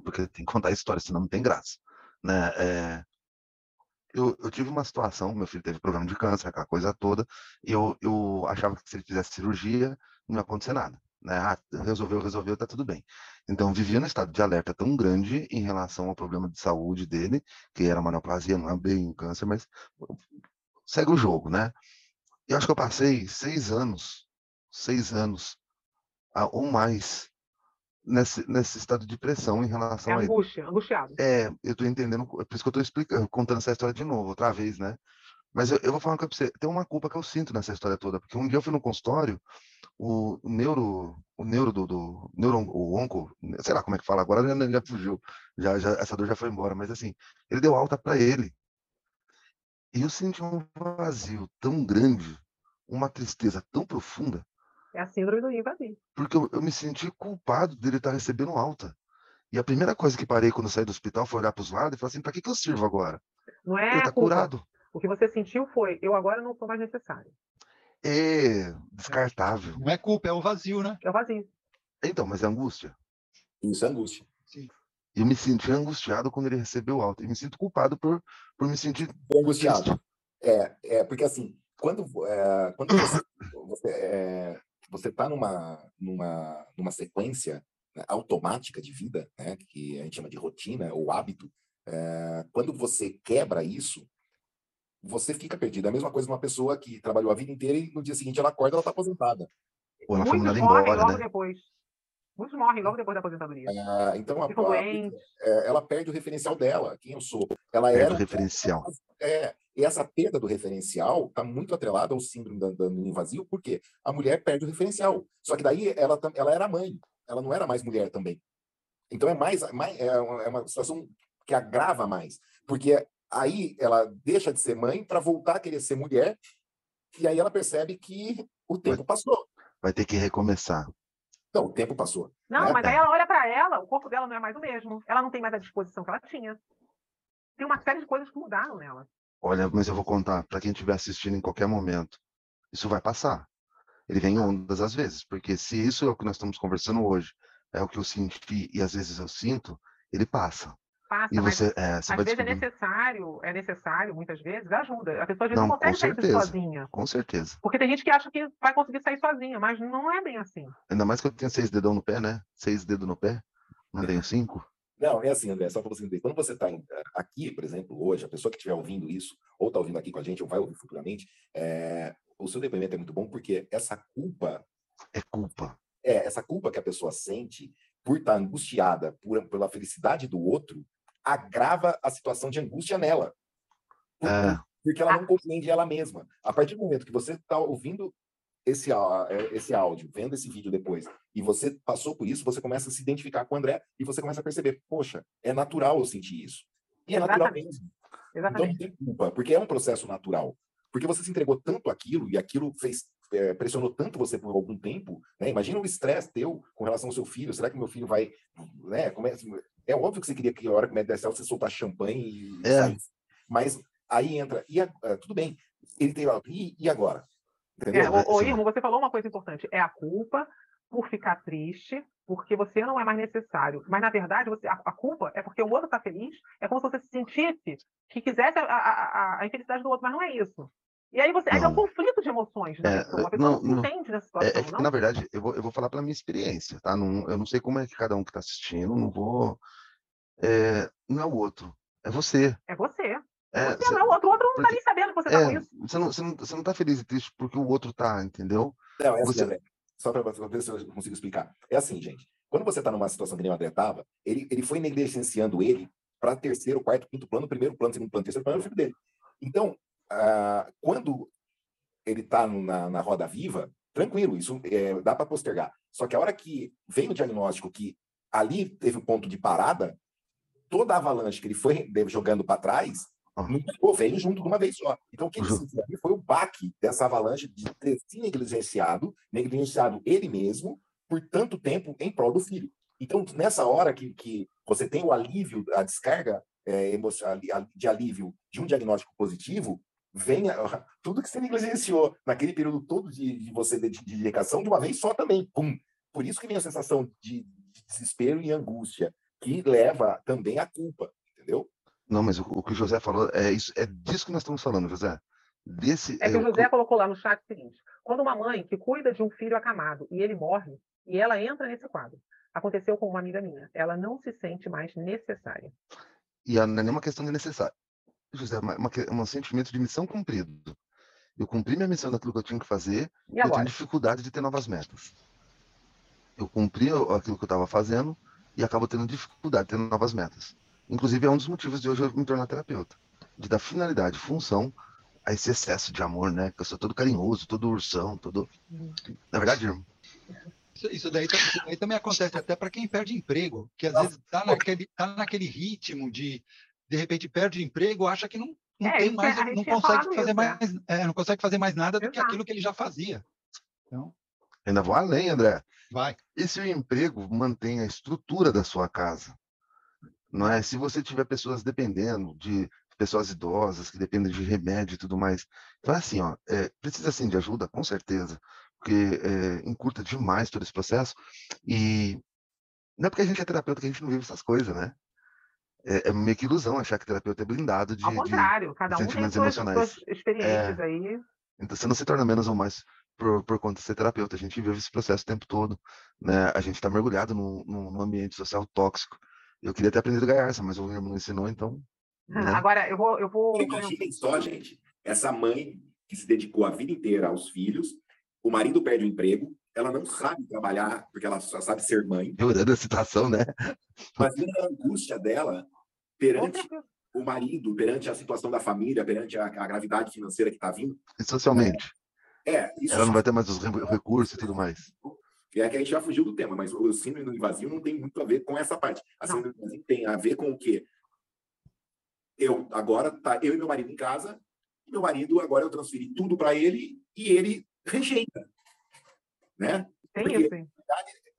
Porque tem que contar a história, senão não tem graça. Né? Eu, eu, tive uma situação, meu filho teve problema de câncer, aquela coisa toda, eu, eu achava que se ele fizesse cirurgia, não ia acontecer nada. Né? Ah, resolveu, resolveu, tá tudo bem. Então, vivia num estado de alerta tão grande em relação ao problema de saúde dele, que era uma neoplasia, não é bem câncer, mas segue o jogo, né? Eu acho que eu passei seis anos, seis anos, ou mais, nesse, nesse estado de pressão em relação é a angústia, angustiado. É, eu estou entendendo, é por isso que eu estou explicando, contando essa história de novo, outra vez, né? Mas eu, eu vou falar pra você, tem uma culpa que eu sinto nessa história toda, porque um dia eu fui no consultório, o, o neuro, o neuro do, do neuro, o onco, sei lá como é que fala agora, já, já fugiu, já, já, essa dor já foi embora, mas assim, ele deu alta para ele. E eu senti um vazio tão grande, uma tristeza tão profunda, é a síndrome do ninho vazio. Porque eu, eu me senti culpado dele estar recebendo alta. E a primeira coisa que parei quando saí do hospital foi olhar para os lados e falar assim: para que, que eu sirvo agora? Não é ele está curado. O que você sentiu foi: eu agora não sou mais necessário. É descartável. Não é culpa, é o vazio, né? É o vazio. Então, mas é angústia. Isso é angústia. Sim. Eu me senti angustiado quando ele recebeu alta. E me sinto culpado por, por me sentir. Angustiado. É, é, porque assim, quando, é, quando você, você é, você está numa, numa, numa sequência né, automática de vida, né, que a gente chama de rotina ou hábito, é, quando você quebra isso, você fica perdido. É a mesma coisa de uma pessoa que trabalhou a vida inteira e no dia seguinte ela acorda, ela está aposentada. Ou ela foi mandada embora, logo né? depois. Muitos morrem logo depois da aposentadoria. Ah, então, a, a- é, ela perde o referencial dela, quem eu sou. Ela Perde era o referencial. É, e essa perda do referencial está muito atrelada ao síndrome da, da ninho vazio, porque a mulher perde o referencial. Só que daí ela, ela era mãe, ela não era mais mulher também. Então é mais, mais é, uma, é uma situação que agrava mais, porque aí ela deixa de ser mãe para voltar a querer ser mulher, e aí ela percebe que o tempo passou. Vai ter que recomeçar. Não, o tempo passou. Não, né? mas aí ela olha para ela, o corpo dela não é mais o mesmo. Ela não tem mais a disposição que ela tinha. Tem uma série de coisas que mudaram nela. Olha, mas eu vou contar para quem estiver assistindo em qualquer momento. Isso vai passar. Ele vem em ondas às vezes, porque se isso é o que nós estamos conversando hoje, é o que eu senti e às vezes eu sinto, ele passa. Passa, E mas você, é, você às vai vezes é necessário, é necessário, muitas vezes, ajuda. A pessoa às vezes Não, não, consegue sair certeza. sozinha. Com certeza. Porque tem gente que acha que vai conseguir sair sozinha, mas não é bem assim. Ainda mais que eu tenho seis dedão no pé, né? Seis dedos no pé. Não tenho cinco. Não, é assim, André, só para você entender. Quando você está aqui, por exemplo, hoje, a pessoa que estiver ouvindo isso, ou está ouvindo aqui com a gente, ou vai ouvir futuramente, é, o seu depoimento é muito bom porque essa culpa, É culpa. é essa culpa que a pessoa sente por estar angustiada por, pela felicidade do outro, agrava a situação de angústia nela. Por- É. Porque ela não compreende ela mesma. A partir do momento que você está ouvindo esse, é, esse áudio, vendo esse vídeo depois, e você passou por isso, você começa a se identificar com o André e você começa a perceber, poxa, é natural eu sentir isso. E é natural Exatamente. mesmo. Então não Exatamente. tem culpa, porque é um processo natural. Porque você se entregou tanto aquilo e aquilo fez é, pressionou tanto você por algum tempo, né? Imagina o estresse teu com relação ao seu filho. Será que meu filho vai, né? Como é, é óbvio que você queria que a hora que o médico desse você soltar champanhe e É. saísse. Mas aí entra e a- ah, tudo bem. Ele tem e, e agora, É, entendeu? ô, ô, Sim. Irmo, você falou uma coisa importante. É a culpa por ficar triste, porque você não é mais necessário. Mas, na verdade, você, a, a culpa é porque o outro está feliz. É como se você se sentisse que quisesse a, a, a- a infelicidade do outro, mas não é isso. E aí você aí é um Não. conflito de emoções da É, pessoa. A pessoa não, não, não. entende nessa É, situação, é que, não? na verdade, eu vou, eu vou falar pela minha experiência, tá? Não, eu não sei como é que cada um que está assistindo, não vou. é, não é o outro, é você. É você. É, Você não é o outro. O outro não está porque- nem sabendo que você está com é, isso. você, não, você, não, você não tá feliz e triste porque o outro tá, entendeu? Não, é assim, Você- André. Só para ver se eu consigo explicar. É assim, gente. Quando você está numa situação que nem o André estava, ele, ele foi negligenciando ele para terceiro, quarto, quinto plano, primeiro plano, segundo plano, terceiro plano, é o filho dele. Então, ah, quando ele está na, na roda viva, tranquilo, isso é, dá para postergar. Só que a hora que vem o diagnóstico que ali teve um ponto de parada, toda a avalanche que ele foi jogando para trás, não veio junto de uma vez só. Então, o que ele sentiu ali foi o baque dessa avalanche de ter se negligenciado, negligenciado ele mesmo, por tanto tempo em prol do filho. Então, nessa hora que, que você tem o alívio, a descarga é, de alívio de um diagnóstico positivo, vem a- tudo que você negligenciou naquele período todo de, de você de, de dedicação de uma vez só também. Pum. Por isso que vem a sensação de, de desespero e angústia, que leva também à culpa, entendeu? Não, mas o, o que o José falou é isso, é disso que nós estamos falando, José. Desse, É que é, o José colocou lá no chat o seguinte: quando uma mãe que cuida de um filho acamado e ele morre, e ela entra nesse quadro. Aconteceu com uma amiga minha. Ela não se sente mais necessária. E a- não é nenhuma questão de necessário. José, é uma, uma um sentimento de missão cumprido. Eu cumpri minha missão daquilo que eu tinha que fazer, E eu tenho dificuldade de ter novas metas. Eu cumpri aquilo que eu estava fazendo e acabo tendo dificuldade de ter novas metas. Inclusive, é um dos motivos de hoje eu me tornar terapeuta. De dar finalidade, função a esse excesso de amor, né? Que eu sou todo carinhoso, todo ursão, todo. Na verdade, irmão, Isso, isso daí, isso daí também acontece até para quem perde emprego, que às vezes está naquele, tá naquele ritmo de, de repente, perde emprego, acha que não, não É, tem isso mais, é- não consegue fazer isso, é. mais, é, não consegue fazer mais nada do que aquilo que ele já fazia. Então, ainda vou além, André. vai. E se o emprego mantém a estrutura da sua casa? Não é? Se você tiver pessoas dependendo de pessoas idosas que dependem de remédio e tudo mais. Então, é assim, ó, é, precisa sim de ajuda, com certeza, porque é, encurta demais todo esse processo. E não é porque a gente é terapeuta que a gente não vive essas coisas, né? É, é meio que ilusão achar que terapeuta é blindado de. Ao de- contrário, cada um tem sentimentos suas, emocionais. suas experiências aí. Então você não se torna menos ou mais por, por conta de ser terapeuta. A gente vive esse processo o tempo todo, né? A gente está mergulhado num, ambiente social tóxico. Eu queria ter aprendido Gaiarsa, mas o irmão não ensinou, então. né? Agora, eu vou. Eu vou Imaginem só, gente, Essa mãe que se dedicou a vida inteira aos filhos, o marido perde o emprego, ela não sabe trabalhar porque ela só sabe ser mãe. Piorando a situação, né? Imagina a angústia dela perante o marido, perante a situação da família, perante a, a gravidade financeira que está vindo. E socialmente. É, isso ela não vai ter mais os recursos e tudo mais. É que a gente já fugiu do tema, mas o síndrome do invasivo não tem muito a ver com essa parte. A síndrome do invasivo tem a ver com o quê? Eu agora tá eu e meu marido em casa, meu marido agora eu transferi tudo para ele e ele rejeita, né? Tem Porque, isso. Hein?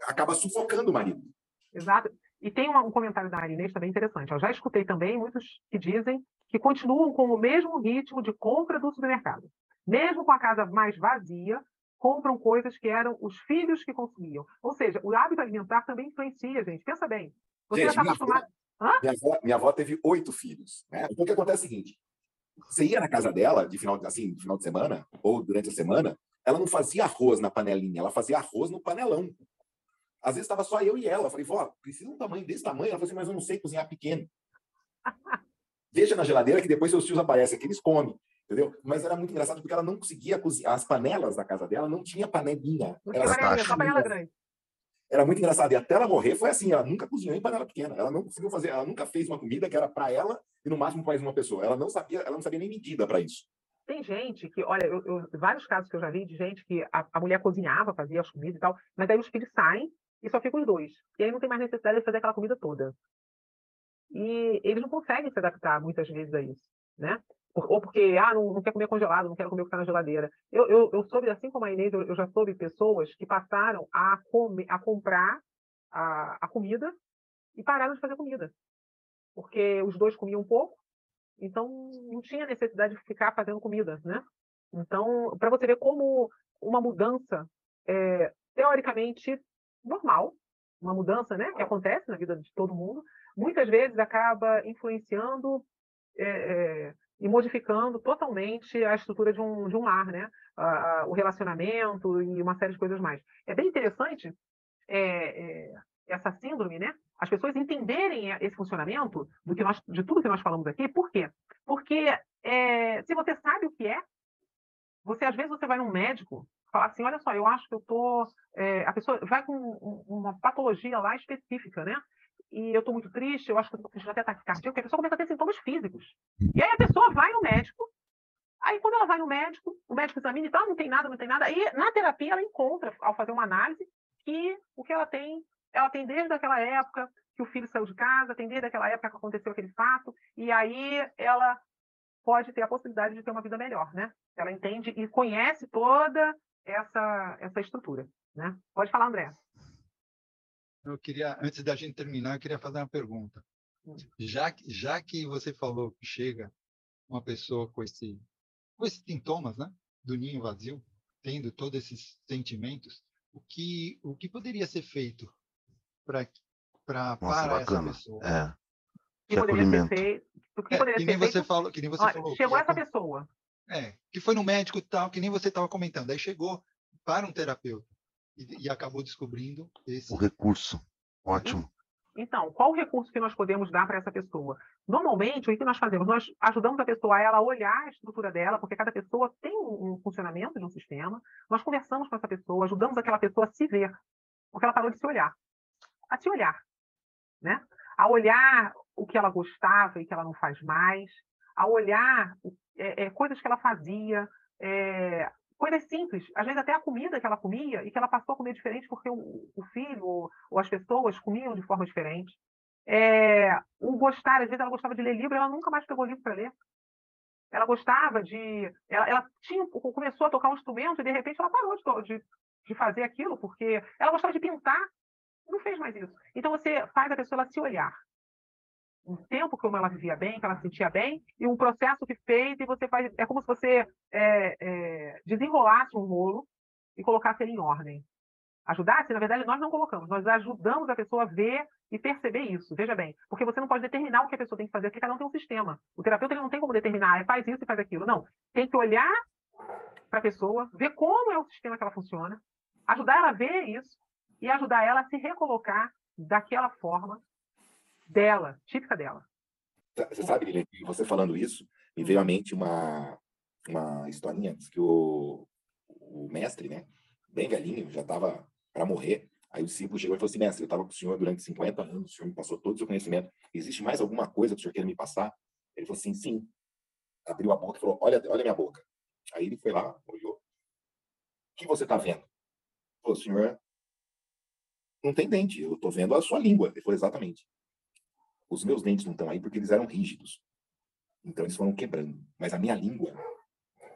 Acaba sufocando o marido. Exato. E tem um, comentário da Arinês também interessante. Eu já escutei também muitos que dizem que continuam com o mesmo ritmo de compra do supermercado. Mesmo com a casa mais vazia, compram coisas que eram os filhos que consumiam. Ou seja, o hábito alimentar também influencia, gente. Pensa bem. Você gente, já está acostumado. Minha, avó, minha avó teve oito filhos. Né? Então, o que acontece é o seguinte: você ia na casa dela, de final, assim, de final de semana, ou durante a semana, ela não fazia arroz na panelinha, ela fazia arroz no panelão. Às vezes estava só eu e ela. Eu falei, vó, precisa um tamanho desse tamanho? Ela falou assim, mas eu não sei cozinhar pequeno. Deixa na geladeira que depois seus tios aparecem aqui, eles comem entendeu? Mas era muito engraçado porque ela não conseguia cozinhar. As panelas da casa dela não tinha panelinha. Não tinha panelinha, só panela grande. Era muito engraçado. E até ela morrer foi assim, ela nunca cozinhou em panela pequena. Ela não conseguiu fazer, ela nunca fez uma comida que era para ela e no máximo para mais uma pessoa. Ela não sabia, ela não sabia nem medida para isso. Tem gente que, olha, eu, eu, vários casos que eu já vi de gente que a, a mulher cozinhava, fazia as comidas e tal, mas aí os filhos saem e só ficam os dois. E aí não tem mais necessidade de fazer aquela comida toda. E eles não conseguem se adaptar muitas vezes a isso, né? ou porque, ah, não, não quer comer congelado, não quero comer o que está na geladeira. Eu, eu, eu soube, assim como a Inês, eu, eu já soube pessoas que passaram a, comer, a comprar a, a comida e pararam de fazer comida. Porque os dois comiam pouco, então não tinha necessidade de ficar fazendo comida, né? Então, para você ver como uma mudança é, teoricamente normal, uma mudança né, que acontece na vida de todo mundo, muitas vezes acaba influenciando é, é, e modificando totalmente a estrutura de um, de um lar, né? o relacionamento e uma série de coisas mais. É bem interessante é, essa síndrome, né? As pessoas entenderem esse funcionamento do que nós, de tudo que nós falamos aqui. Por quê? Porque se você sabe o que é, você às vezes você vai num médico falar assim, olha só, eu acho que eu tô, é, a pessoa vai com uma patologia lá específica, né? e eu estou muito triste, eu acho que eu estou até ataque cardíaco, a pessoa começa a ter sintomas físicos. E aí a pessoa vai no médico, aí quando ela vai no médico, o médico examina e tal, não tem nada, não tem nada, e na terapia ela encontra, ao fazer uma análise, que o que ela tem, ela tem desde aquela época que o filho saiu de casa, tem desde aquela época que aconteceu aquele fato, e aí ela pode ter a possibilidade de ter uma vida melhor, né? Ela entende e conhece toda essa, essa estrutura, né? Pode falar, André. Eu queria, antes da gente terminar, eu queria fazer uma pergunta. Hum. Já, já que você falou que chega uma pessoa com, esse, com esses sintomas, né, do ninho vazio, tendo todos esses sentimentos, o que, o que poderia ser feito para para para essa pessoa? É. Que, que poderia ser feito, que, é, que nem você feito? falou, que nem você Olha, falou. Chegou essa pessoa. É, que foi no médico e tal, que nem você estava comentando. Aí chegou para um terapeuta e, e acabou descobrindo esse. O recurso. Ótimo. Então, qual o recurso que nós podemos dar para essa pessoa? Normalmente, o que nós fazemos? Nós ajudamos a pessoa a ela olhar a estrutura dela, porque cada pessoa tem um funcionamento de um sistema. Nós conversamos com essa pessoa, ajudamos aquela pessoa a se ver, porque ela parou de se olhar. A se olhar. Né? A olhar o que ela gostava e que ela não faz mais, a olhar é, é, coisas que ela fazia, é, coisas simples, às vezes até a comida que ela comia e que ela passou a comer diferente porque o, o filho ou, ou, as pessoas comiam de forma diferente. O gostar, às vezes ela gostava de ler livro, ela nunca mais pegou livro para ler. Ela gostava de, ela, ela, tinha, começou a tocar um instrumento e de repente ela parou de, de, de fazer aquilo porque ela gostava de pintar, não fez mais isso. Então você faz a pessoa se olhar, um tempo como ela vivia bem, que ela sentia bem, e um processo que fez, e você faz. É como se você é, é, desenrolasse um rolo e colocasse ele em ordem. Ajudasse, na verdade, nós não colocamos, nós ajudamos a pessoa a ver e perceber isso. Veja bem, porque você não pode determinar o que a pessoa tem que fazer, porque cada um tem um sistema. O terapeuta não tem como determinar, ah, faz isso e faz aquilo. Não. Tem que olhar para a pessoa, ver como é o sistema que ela funciona, ajudar ela a ver isso e ajudar ela a se recolocar daquela forma dela, típica dela. Você sabe, Lilian, você falando isso, me veio à mente uma, uma historinha que o, o mestre, né, bem velhinho, já estava para morrer. Aí o discípulo chegou e falou assim: Mestre, eu estava com o senhor durante 50 anos, o senhor me passou todo o seu conhecimento. Existe mais alguma coisa que o senhor queira me passar? Ele falou assim: Sim. Abriu a boca e falou: Olha, olha minha boca. Aí ele foi lá, olhou. O que você está vendo? Falou, senhor, não tem dente, eu estou vendo a sua língua. Ele falou: Exatamente. Os meus dentes não estão aí porque eles eram rígidos. Então eles foram quebrando. Mas a minha língua,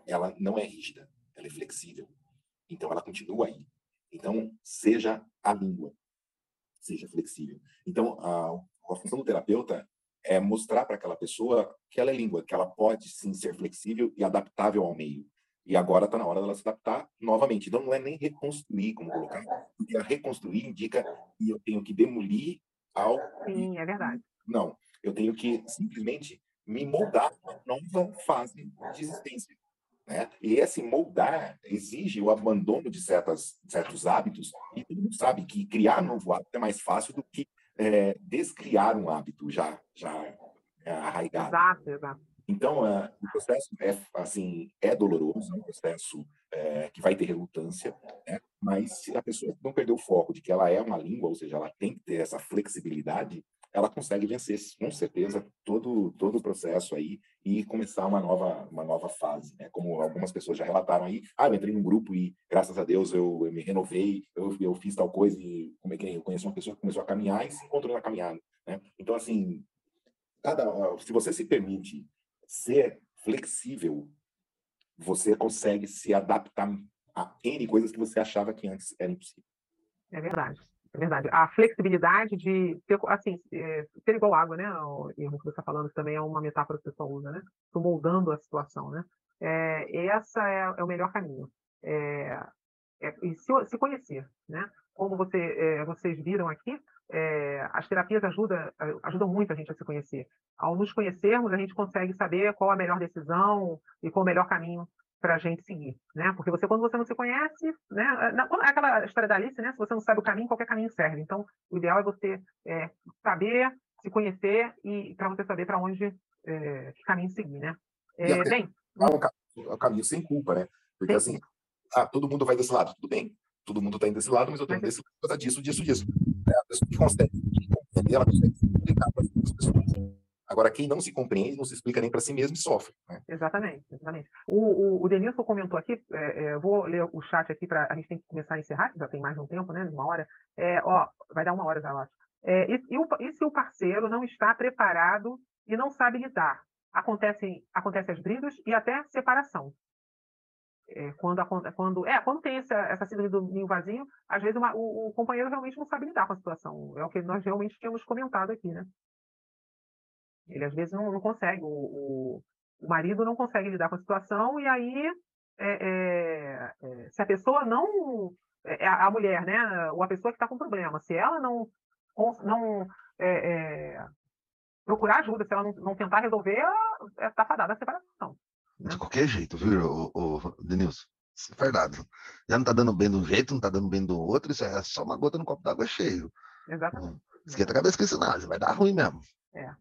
ela não é rígida, ela é flexível. Então ela continua aí. Então seja a língua, seja flexível. Então a, a função do terapeuta é mostrar para aquela pessoa que ela é língua, que ela pode sim ser flexível e adaptável ao meio. E agora está na hora dela se adaptar novamente. Então não é nem reconstruir, como colocar, porque a reconstruir indica que eu tenho que demolir algo. Sim, é verdade. Não, eu tenho que simplesmente me moldar para uma nova fase de existência. Né? E esse moldar exige o abandono de certas, certos hábitos, e todo mundo sabe que criar um novo hábito é mais fácil do que é, descriar um hábito já, já é, arraigado. Exato, exato. Então, uh, o processo é, assim, é doloroso, é um processo é, que vai ter relutância, né? mas se a pessoa não perder o foco de que ela é uma língua, ou seja, ela tem que ter essa flexibilidade, ela consegue vencer com certeza todo todo o processo aí e começar uma nova uma nova fase, né? Como algumas pessoas já relataram aí, ah, eu entrei num grupo e graças a Deus eu, eu me renovei, eu, eu fiz tal coisa e como é que é? eu conheço uma pessoa que começou a caminhar e se encontrou na caminhada, né? Então assim, cada se você se permite ser flexível, você consegue se adaptar a N coisas que você achava que antes era impossível. É verdade. É verdade. A flexibilidade de ser, assim, é, ser igual água, né? O erro que você está falando também é uma metáfora que o pessoal usa, né? Estou moldando a situação, né? É, essa é, é, o melhor caminho. É, é, e se, se, conhecer, né? Como você, é, vocês viram aqui, é, as terapias ajudam, ajudam muito a gente a se conhecer. Ao nos conhecermos, a gente consegue saber qual a melhor decisão e qual o melhor caminho para a gente seguir, né? Porque você, quando você não se conhece, né? É aquela história da Alice, né? Se você não sabe o caminho, qualquer caminho serve. Então, o ideal é você é, saber, se conhecer e para você saber para onde, é, que caminho seguir, né? É, bem, é um caminho sem culpa, né? Porque assim, ah, todo mundo vai desse lado, tudo bem. Todo mundo está indo desse lado, mas eu estou indo desse lado por causa disso, disso, disso. É, a pessoa que consegue entender, ela consegue explicar para as pessoas. Agora, quem não se compreende, não se explica nem para si mesmo e sofre. Né? Exatamente, exatamente. O, o, o Denilson comentou aqui, é, é, vou ler o chat aqui para a gente tem que começar a encerrar, já tem mais um tempo, né? Uma hora. É, ó, vai dar uma hora já, eu acho. É, e, e, o, e, se o parceiro não está preparado e não sabe lidar? Acontecem, acontecem as brigas e até separação. É, quando, quando, é, quando tem essa, essa síndrome do ninho vazio, às vezes uma, o, o, companheiro realmente não sabe lidar com a situação. É o que nós realmente tínhamos comentado aqui, né? Ele às vezes não, não consegue, o, o, o, marido não consegue lidar com a situação, e aí, é, é, é se a pessoa não. É, é a mulher, né? Ou a pessoa que está com problema, se ela não, não procurar ajuda, se ela não, não tentar resolver, está fadada a separação. De qualquer jeito, viu, o, o Denilson? Isso é verdade. Já não está dando bem de um jeito, não está dando bem do outro, isso é só uma gota no copo d'água cheio. Exatamente. Esquenta a cabeça com isso, não, vai dar ruim mesmo. É.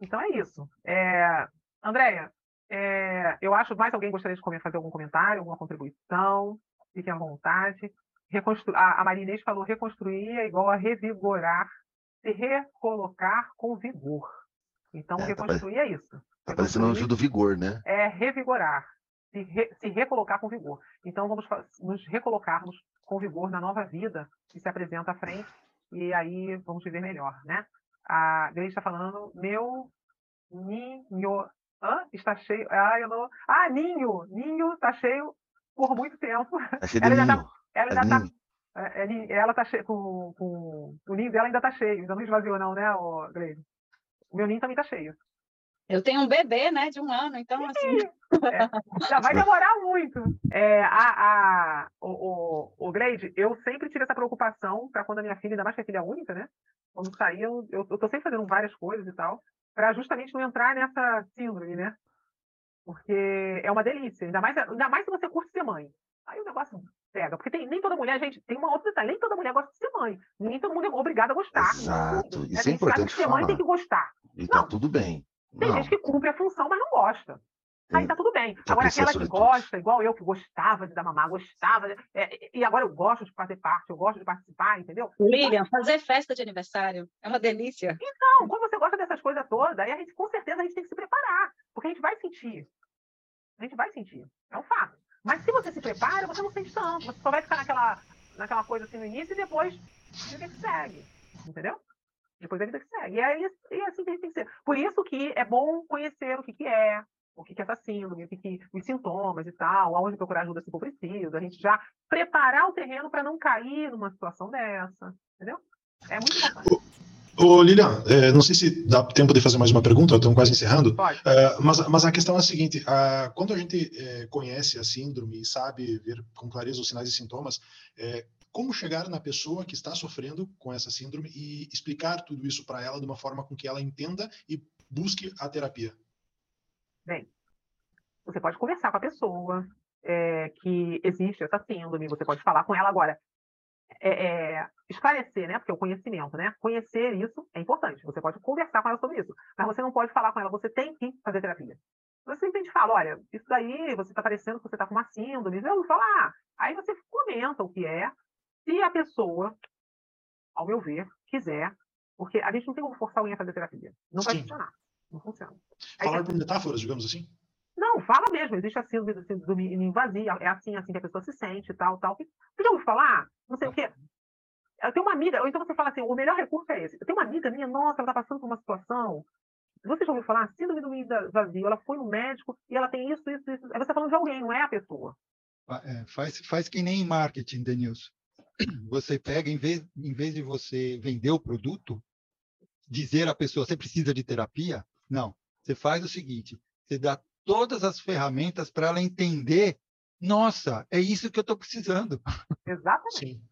Então é isso. É, Andréia, é, eu acho mais alguém gostaria de fazer algum comentário, alguma contribuição. Fiquem à vontade. Reconstru... A, a Maria Inês falou reconstruir é igual a revigorar, se recolocar com vigor. Então, é, reconstruir tá, é isso. Tá parecendo um do vigor, né? É revigorar, se, re, se recolocar com vigor. Então, vamos nos recolocarmos com vigor na nova vida que se apresenta à frente e aí vamos viver melhor, né? A Grace está falando, meu ninho Hã? está cheio. Ah, eu não... ah, ninho! Ninho está cheio por muito tempo. Tá cheio ela ainda está. Ela ainda está. É, é, ela está cheia com, com, o ninho dela ainda está cheio, ainda não esvaziou não, né, Grace? O meu ninho também está cheio. Eu tenho um bebê, né, de um ano, então assim. É, já vai demorar muito. É, a, a, o, o, o Gleide, eu sempre tive essa preocupação para quando a minha filha, ainda mais que é filha única, né? Quando sair, eu, eu, eu tô sempre fazendo várias coisas e tal, para justamente não entrar nessa síndrome, né? Porque é uma delícia, ainda mais, ainda mais se você curte ser mãe. Aí o negócio pega, porque tem, nem toda mulher, gente, tem uma outra detalhe, nem toda mulher gosta de ser mãe. Nem todo mundo é obrigado a gostar. Exato, isso é importante ser falar. mãe tem que gostar. E tá tudo bem. Tem não. gente que cumpre a função, mas não gosta. aí tá tudo bem. Agora, aquela que gosta, igual eu, que gostava de dar mamar, gostava, de, é, e agora eu gosto de fazer parte, eu gosto de participar, entendeu? Lilian, fazer festa de aniversário é uma delícia. Então, quando você gosta dessas coisas todas, aí a gente, com certeza, a gente tem que se preparar, porque a gente vai sentir. A gente vai sentir, é um fato. Mas se você se prepara, você não sente tanto, você só vai ficar naquela, naquela coisa assim no início e depois vida que segue, entendeu? Depois a vida que segue. E é, e é assim que a gente tem que ser. Por isso que é bom conhecer o que, que é, o que, que é essa síndrome, o que, que os sintomas e tal, aonde procurar ajuda se for preciso, a gente já preparar o terreno para não cair numa situação dessa, entendeu? É muito importante. Ô, Lilian, é, não sei se dá tempo de fazer mais uma pergunta, estamos quase encerrando. Pode. É, mas, mas a questão é a seguinte: a, quando a gente é, conhece a síndrome e sabe ver com clareza os sinais e sintomas, é, como chegar na pessoa que está sofrendo com essa síndrome e explicar tudo isso para ela de uma forma com que ela entenda e busque a terapia? Bem, você pode conversar com a pessoa é, que existe essa síndrome, você pode falar com ela agora. É, é, esclarecer, né? Porque o conhecimento, né? Conhecer isso é importante. Você pode conversar com ela sobre isso, mas você não pode falar com ela. Você tem que fazer terapia. Você simplesmente fala, olha, isso daí, você está parecendo que você está com uma síndrome. Eu vou falar. Aí você comenta o que é, se a pessoa, ao meu ver, quiser, porque a gente não tem como forçar alguém a fazer terapia. Não Sim. vai funcionar. Não funciona. Falar por metáforas, digamos assim? Não, fala mesmo. Existe a síndrome, síndrome invasiva. É assim, assim que a pessoa se sente, tal, tal. Você já ouviu falar? Não sei o quê. Eu tenho uma amiga, ou então você fala assim, o melhor recurso é esse. Eu tenho uma amiga minha, nossa, ela está passando por uma situação. Você já ouviu falar? Síndrome do vazio. Ela foi no médico e ela tem isso, isso, isso. Aí você está falando de alguém, não é a pessoa. É, faz, faz que nem em marketing, Denilson você pega, em vez, em vez de você vender o produto, dizer à pessoa, você precisa de terapia? Não. Você faz o seguinte, você dá todas as ferramentas para ela entender, nossa, é isso que eu estou precisando. Exatamente. Sim.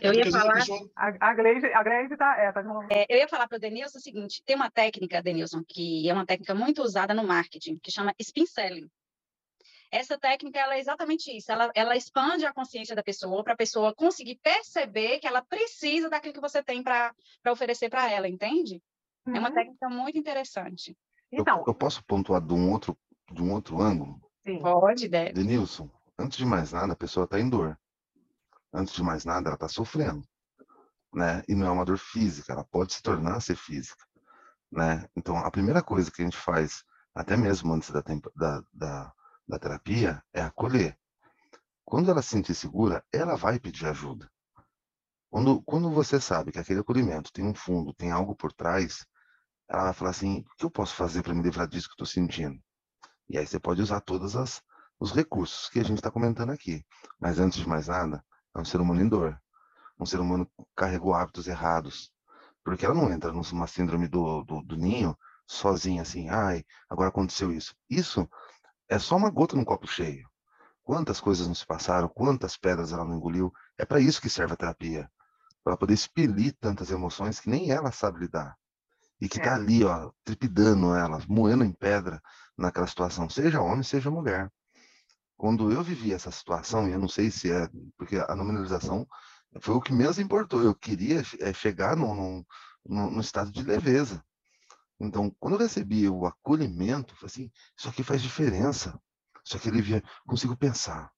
Eu ia falar. A, a Gleide está. É, tá é, eu ia falar para o Denilson o seguinte: tem uma técnica, Denilson, que é uma técnica muito usada no marketing, que chama spin selling. Essa técnica ela é exatamente isso, ela, ela expande a consciência da pessoa para a pessoa conseguir perceber que ela precisa daquilo que você tem para oferecer para ela, entende? Uhum. É uma uhum. técnica muito interessante. Então, eu, eu, posso pontuar de um outro, de um outro ângulo? Sim. Pode, deve. Denilson, antes de mais nada, a pessoa está em dor. Antes de mais nada, ela está sofrendo. Né? E não é uma dor física, ela pode se tornar ser física. Né? Então, a primeira coisa que a gente faz, até mesmo antes da, da, da da terapia é acolher. Quando ela se sentir segura, ela vai pedir ajuda. Quando, quando você sabe que aquele acolhimento tem um fundo, tem algo por trás, ela vai falar assim: o que eu posso fazer para me livrar disso que estou sentindo? E aí você pode usar todos os recursos que a gente está comentando aqui. Mas antes de mais nada, é um ser humano em dor. Um ser humano carregou hábitos errados. Porque ela não entra numa síndrome do, do, do ninho sozinha, assim, ai, agora aconteceu isso. Isso é só uma gota no copo cheio. Quantas coisas não se passaram, quantas pedras ela não engoliu. É para isso que serve a terapia. Para poder expelir tantas emoções que nem ela sabe lidar. E que está é. ali, ó, tripidando ela, moendo em pedra naquela situação, seja homem, seja mulher. Quando eu vivi essa situação, e eu não sei se é, porque a nominalização foi o que menos importou. Eu queria é, chegar num, num, num estado de leveza. Então, quando eu recebi o acolhimento, falei assim, isso aqui faz diferença. Isso aqui alivia, consigo pensar.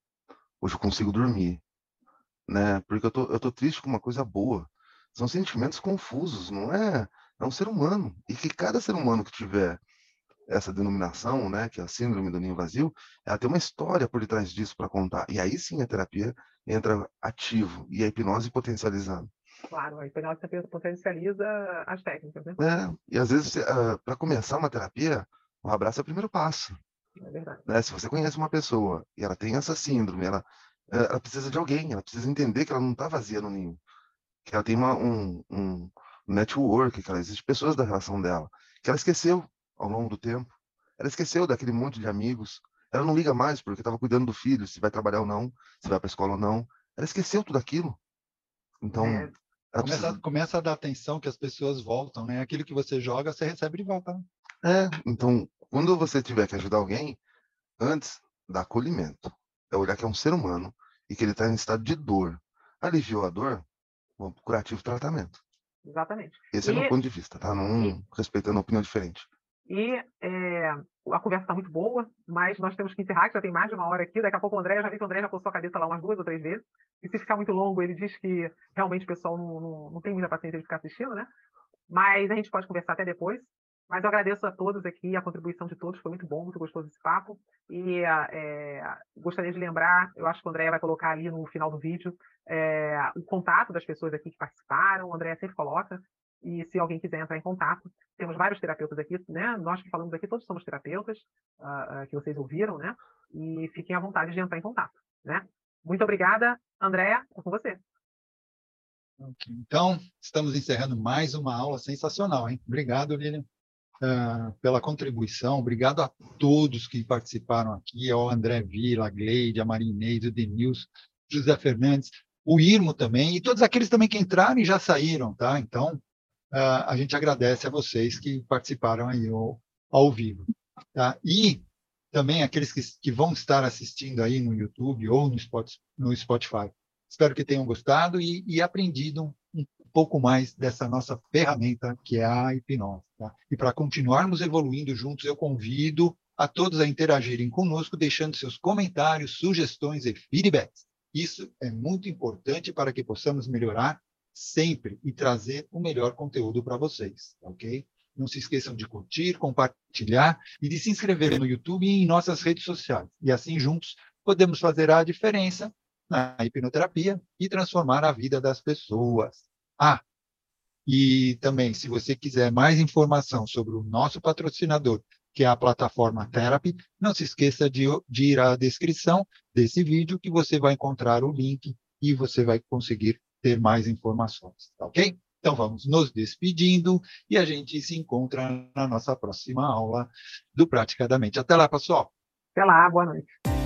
Hoje eu consigo dormir, né? Porque eu tô, eu tô triste com uma coisa boa. São sentimentos confusos, não é? É um ser humano. E que cada ser humano que tiver essa denominação, né, que é a síndrome do ninho vazio, ela tem uma história por detrás disso para contar. E aí sim a terapia entra ativo e a hipnose potencializando. Claro, a hipnose potencializa as técnicas, né? É, e às vezes, uh, ah, para começar uma terapia, um abraço é o primeiro passo. É verdade. Né? Se você conhece uma pessoa e ela tem essa síndrome, ela, eh, ela precisa de alguém, ela precisa entender que ela não está vazia no ninho, que ela tem uma, um, um network, que ela existe pessoas da relação dela, que ela esqueceu ao longo do tempo. Ela esqueceu daquele monte de amigos. Ela não liga mais porque estava cuidando do filho, se vai trabalhar ou não, se vai para a escola ou não. Ela esqueceu tudo aquilo. Então, é. Começa, começa a dar atenção que as pessoas voltam, né? Aquilo que você joga, você recebe de volta. Né? É, então, quando você tiver que ajudar alguém, antes da acolhimento, é olhar que é um ser humano e que ele está em estado de dor. Aliviou a dor, vamos curativo tratamento. Exatamente. Esse e... é o meu ponto de vista, tá? Não e... respeitando a opinião diferente. E é, a conversa está muito boa, mas nós temos que encerrar, que já tem mais de uma hora aqui. Daqui a pouco o André, já vi que o André já postou a cabeça lá umas duas ou três vezes. E se ficar muito longo, ele diz que realmente o pessoal não, não, não tem muita paciência de ficar assistindo, né? Mas a gente pode conversar até depois. Mas eu agradeço a todos aqui, a contribuição de todos, foi muito bom, muito gostoso esse papo. E é, gostaria de lembrar, eu acho que o André vai colocar ali no final do vídeo é, o contato das pessoas aqui que participaram, o André sempre coloca, e se alguém quiser entrar em contato, temos vários terapeutas aqui, né? Nós que falamos aqui, todos somos terapeutas, uh, uh, que vocês ouviram, né? E fiquem à vontade de entrar em contato, né? Muito obrigada, Andréa, é com você. Então, estamos encerrando mais uma aula sensacional, hein? Obrigado, Lilian uh, pela contribuição. Obrigado a todos que participaram aqui, ao André Vila, a Gleide, a Marinês, o Denilson, José Fernandes, o Irmo também, e todos aqueles também que entraram e já saíram, tá? Então, a gente agradece a vocês que participaram aí ao, ao vivo. Tá? E também aqueles que, que, vão estar assistindo aí no YouTube ou no Spotify. Espero que tenham gostado e, e aprendido um pouco mais dessa nossa ferramenta que é a hipnose. Tá? E para continuarmos evoluindo juntos, eu convido a todos a interagirem conosco, deixando seus comentários, sugestões e feedbacks. Isso é muito importante para que possamos melhorar sempre e trazer o melhor conteúdo para vocês, ok? Não se esqueçam de curtir, compartilhar e de se inscrever no YouTube e em nossas redes sociais. E assim, juntos, podemos fazer a diferença na hipnoterapia e transformar a vida das pessoas. Ah, e também, se você quiser mais informação sobre o nosso patrocinador, que é a plataforma Therapy, não se esqueça de, de ir à descrição desse vídeo que você vai encontrar o link e você vai conseguir ter mais informações, tá ok? Então vamos nos despedindo e a gente se encontra na nossa próxima aula do Praticadamente. Até lá, pessoal. Até lá, boa noite.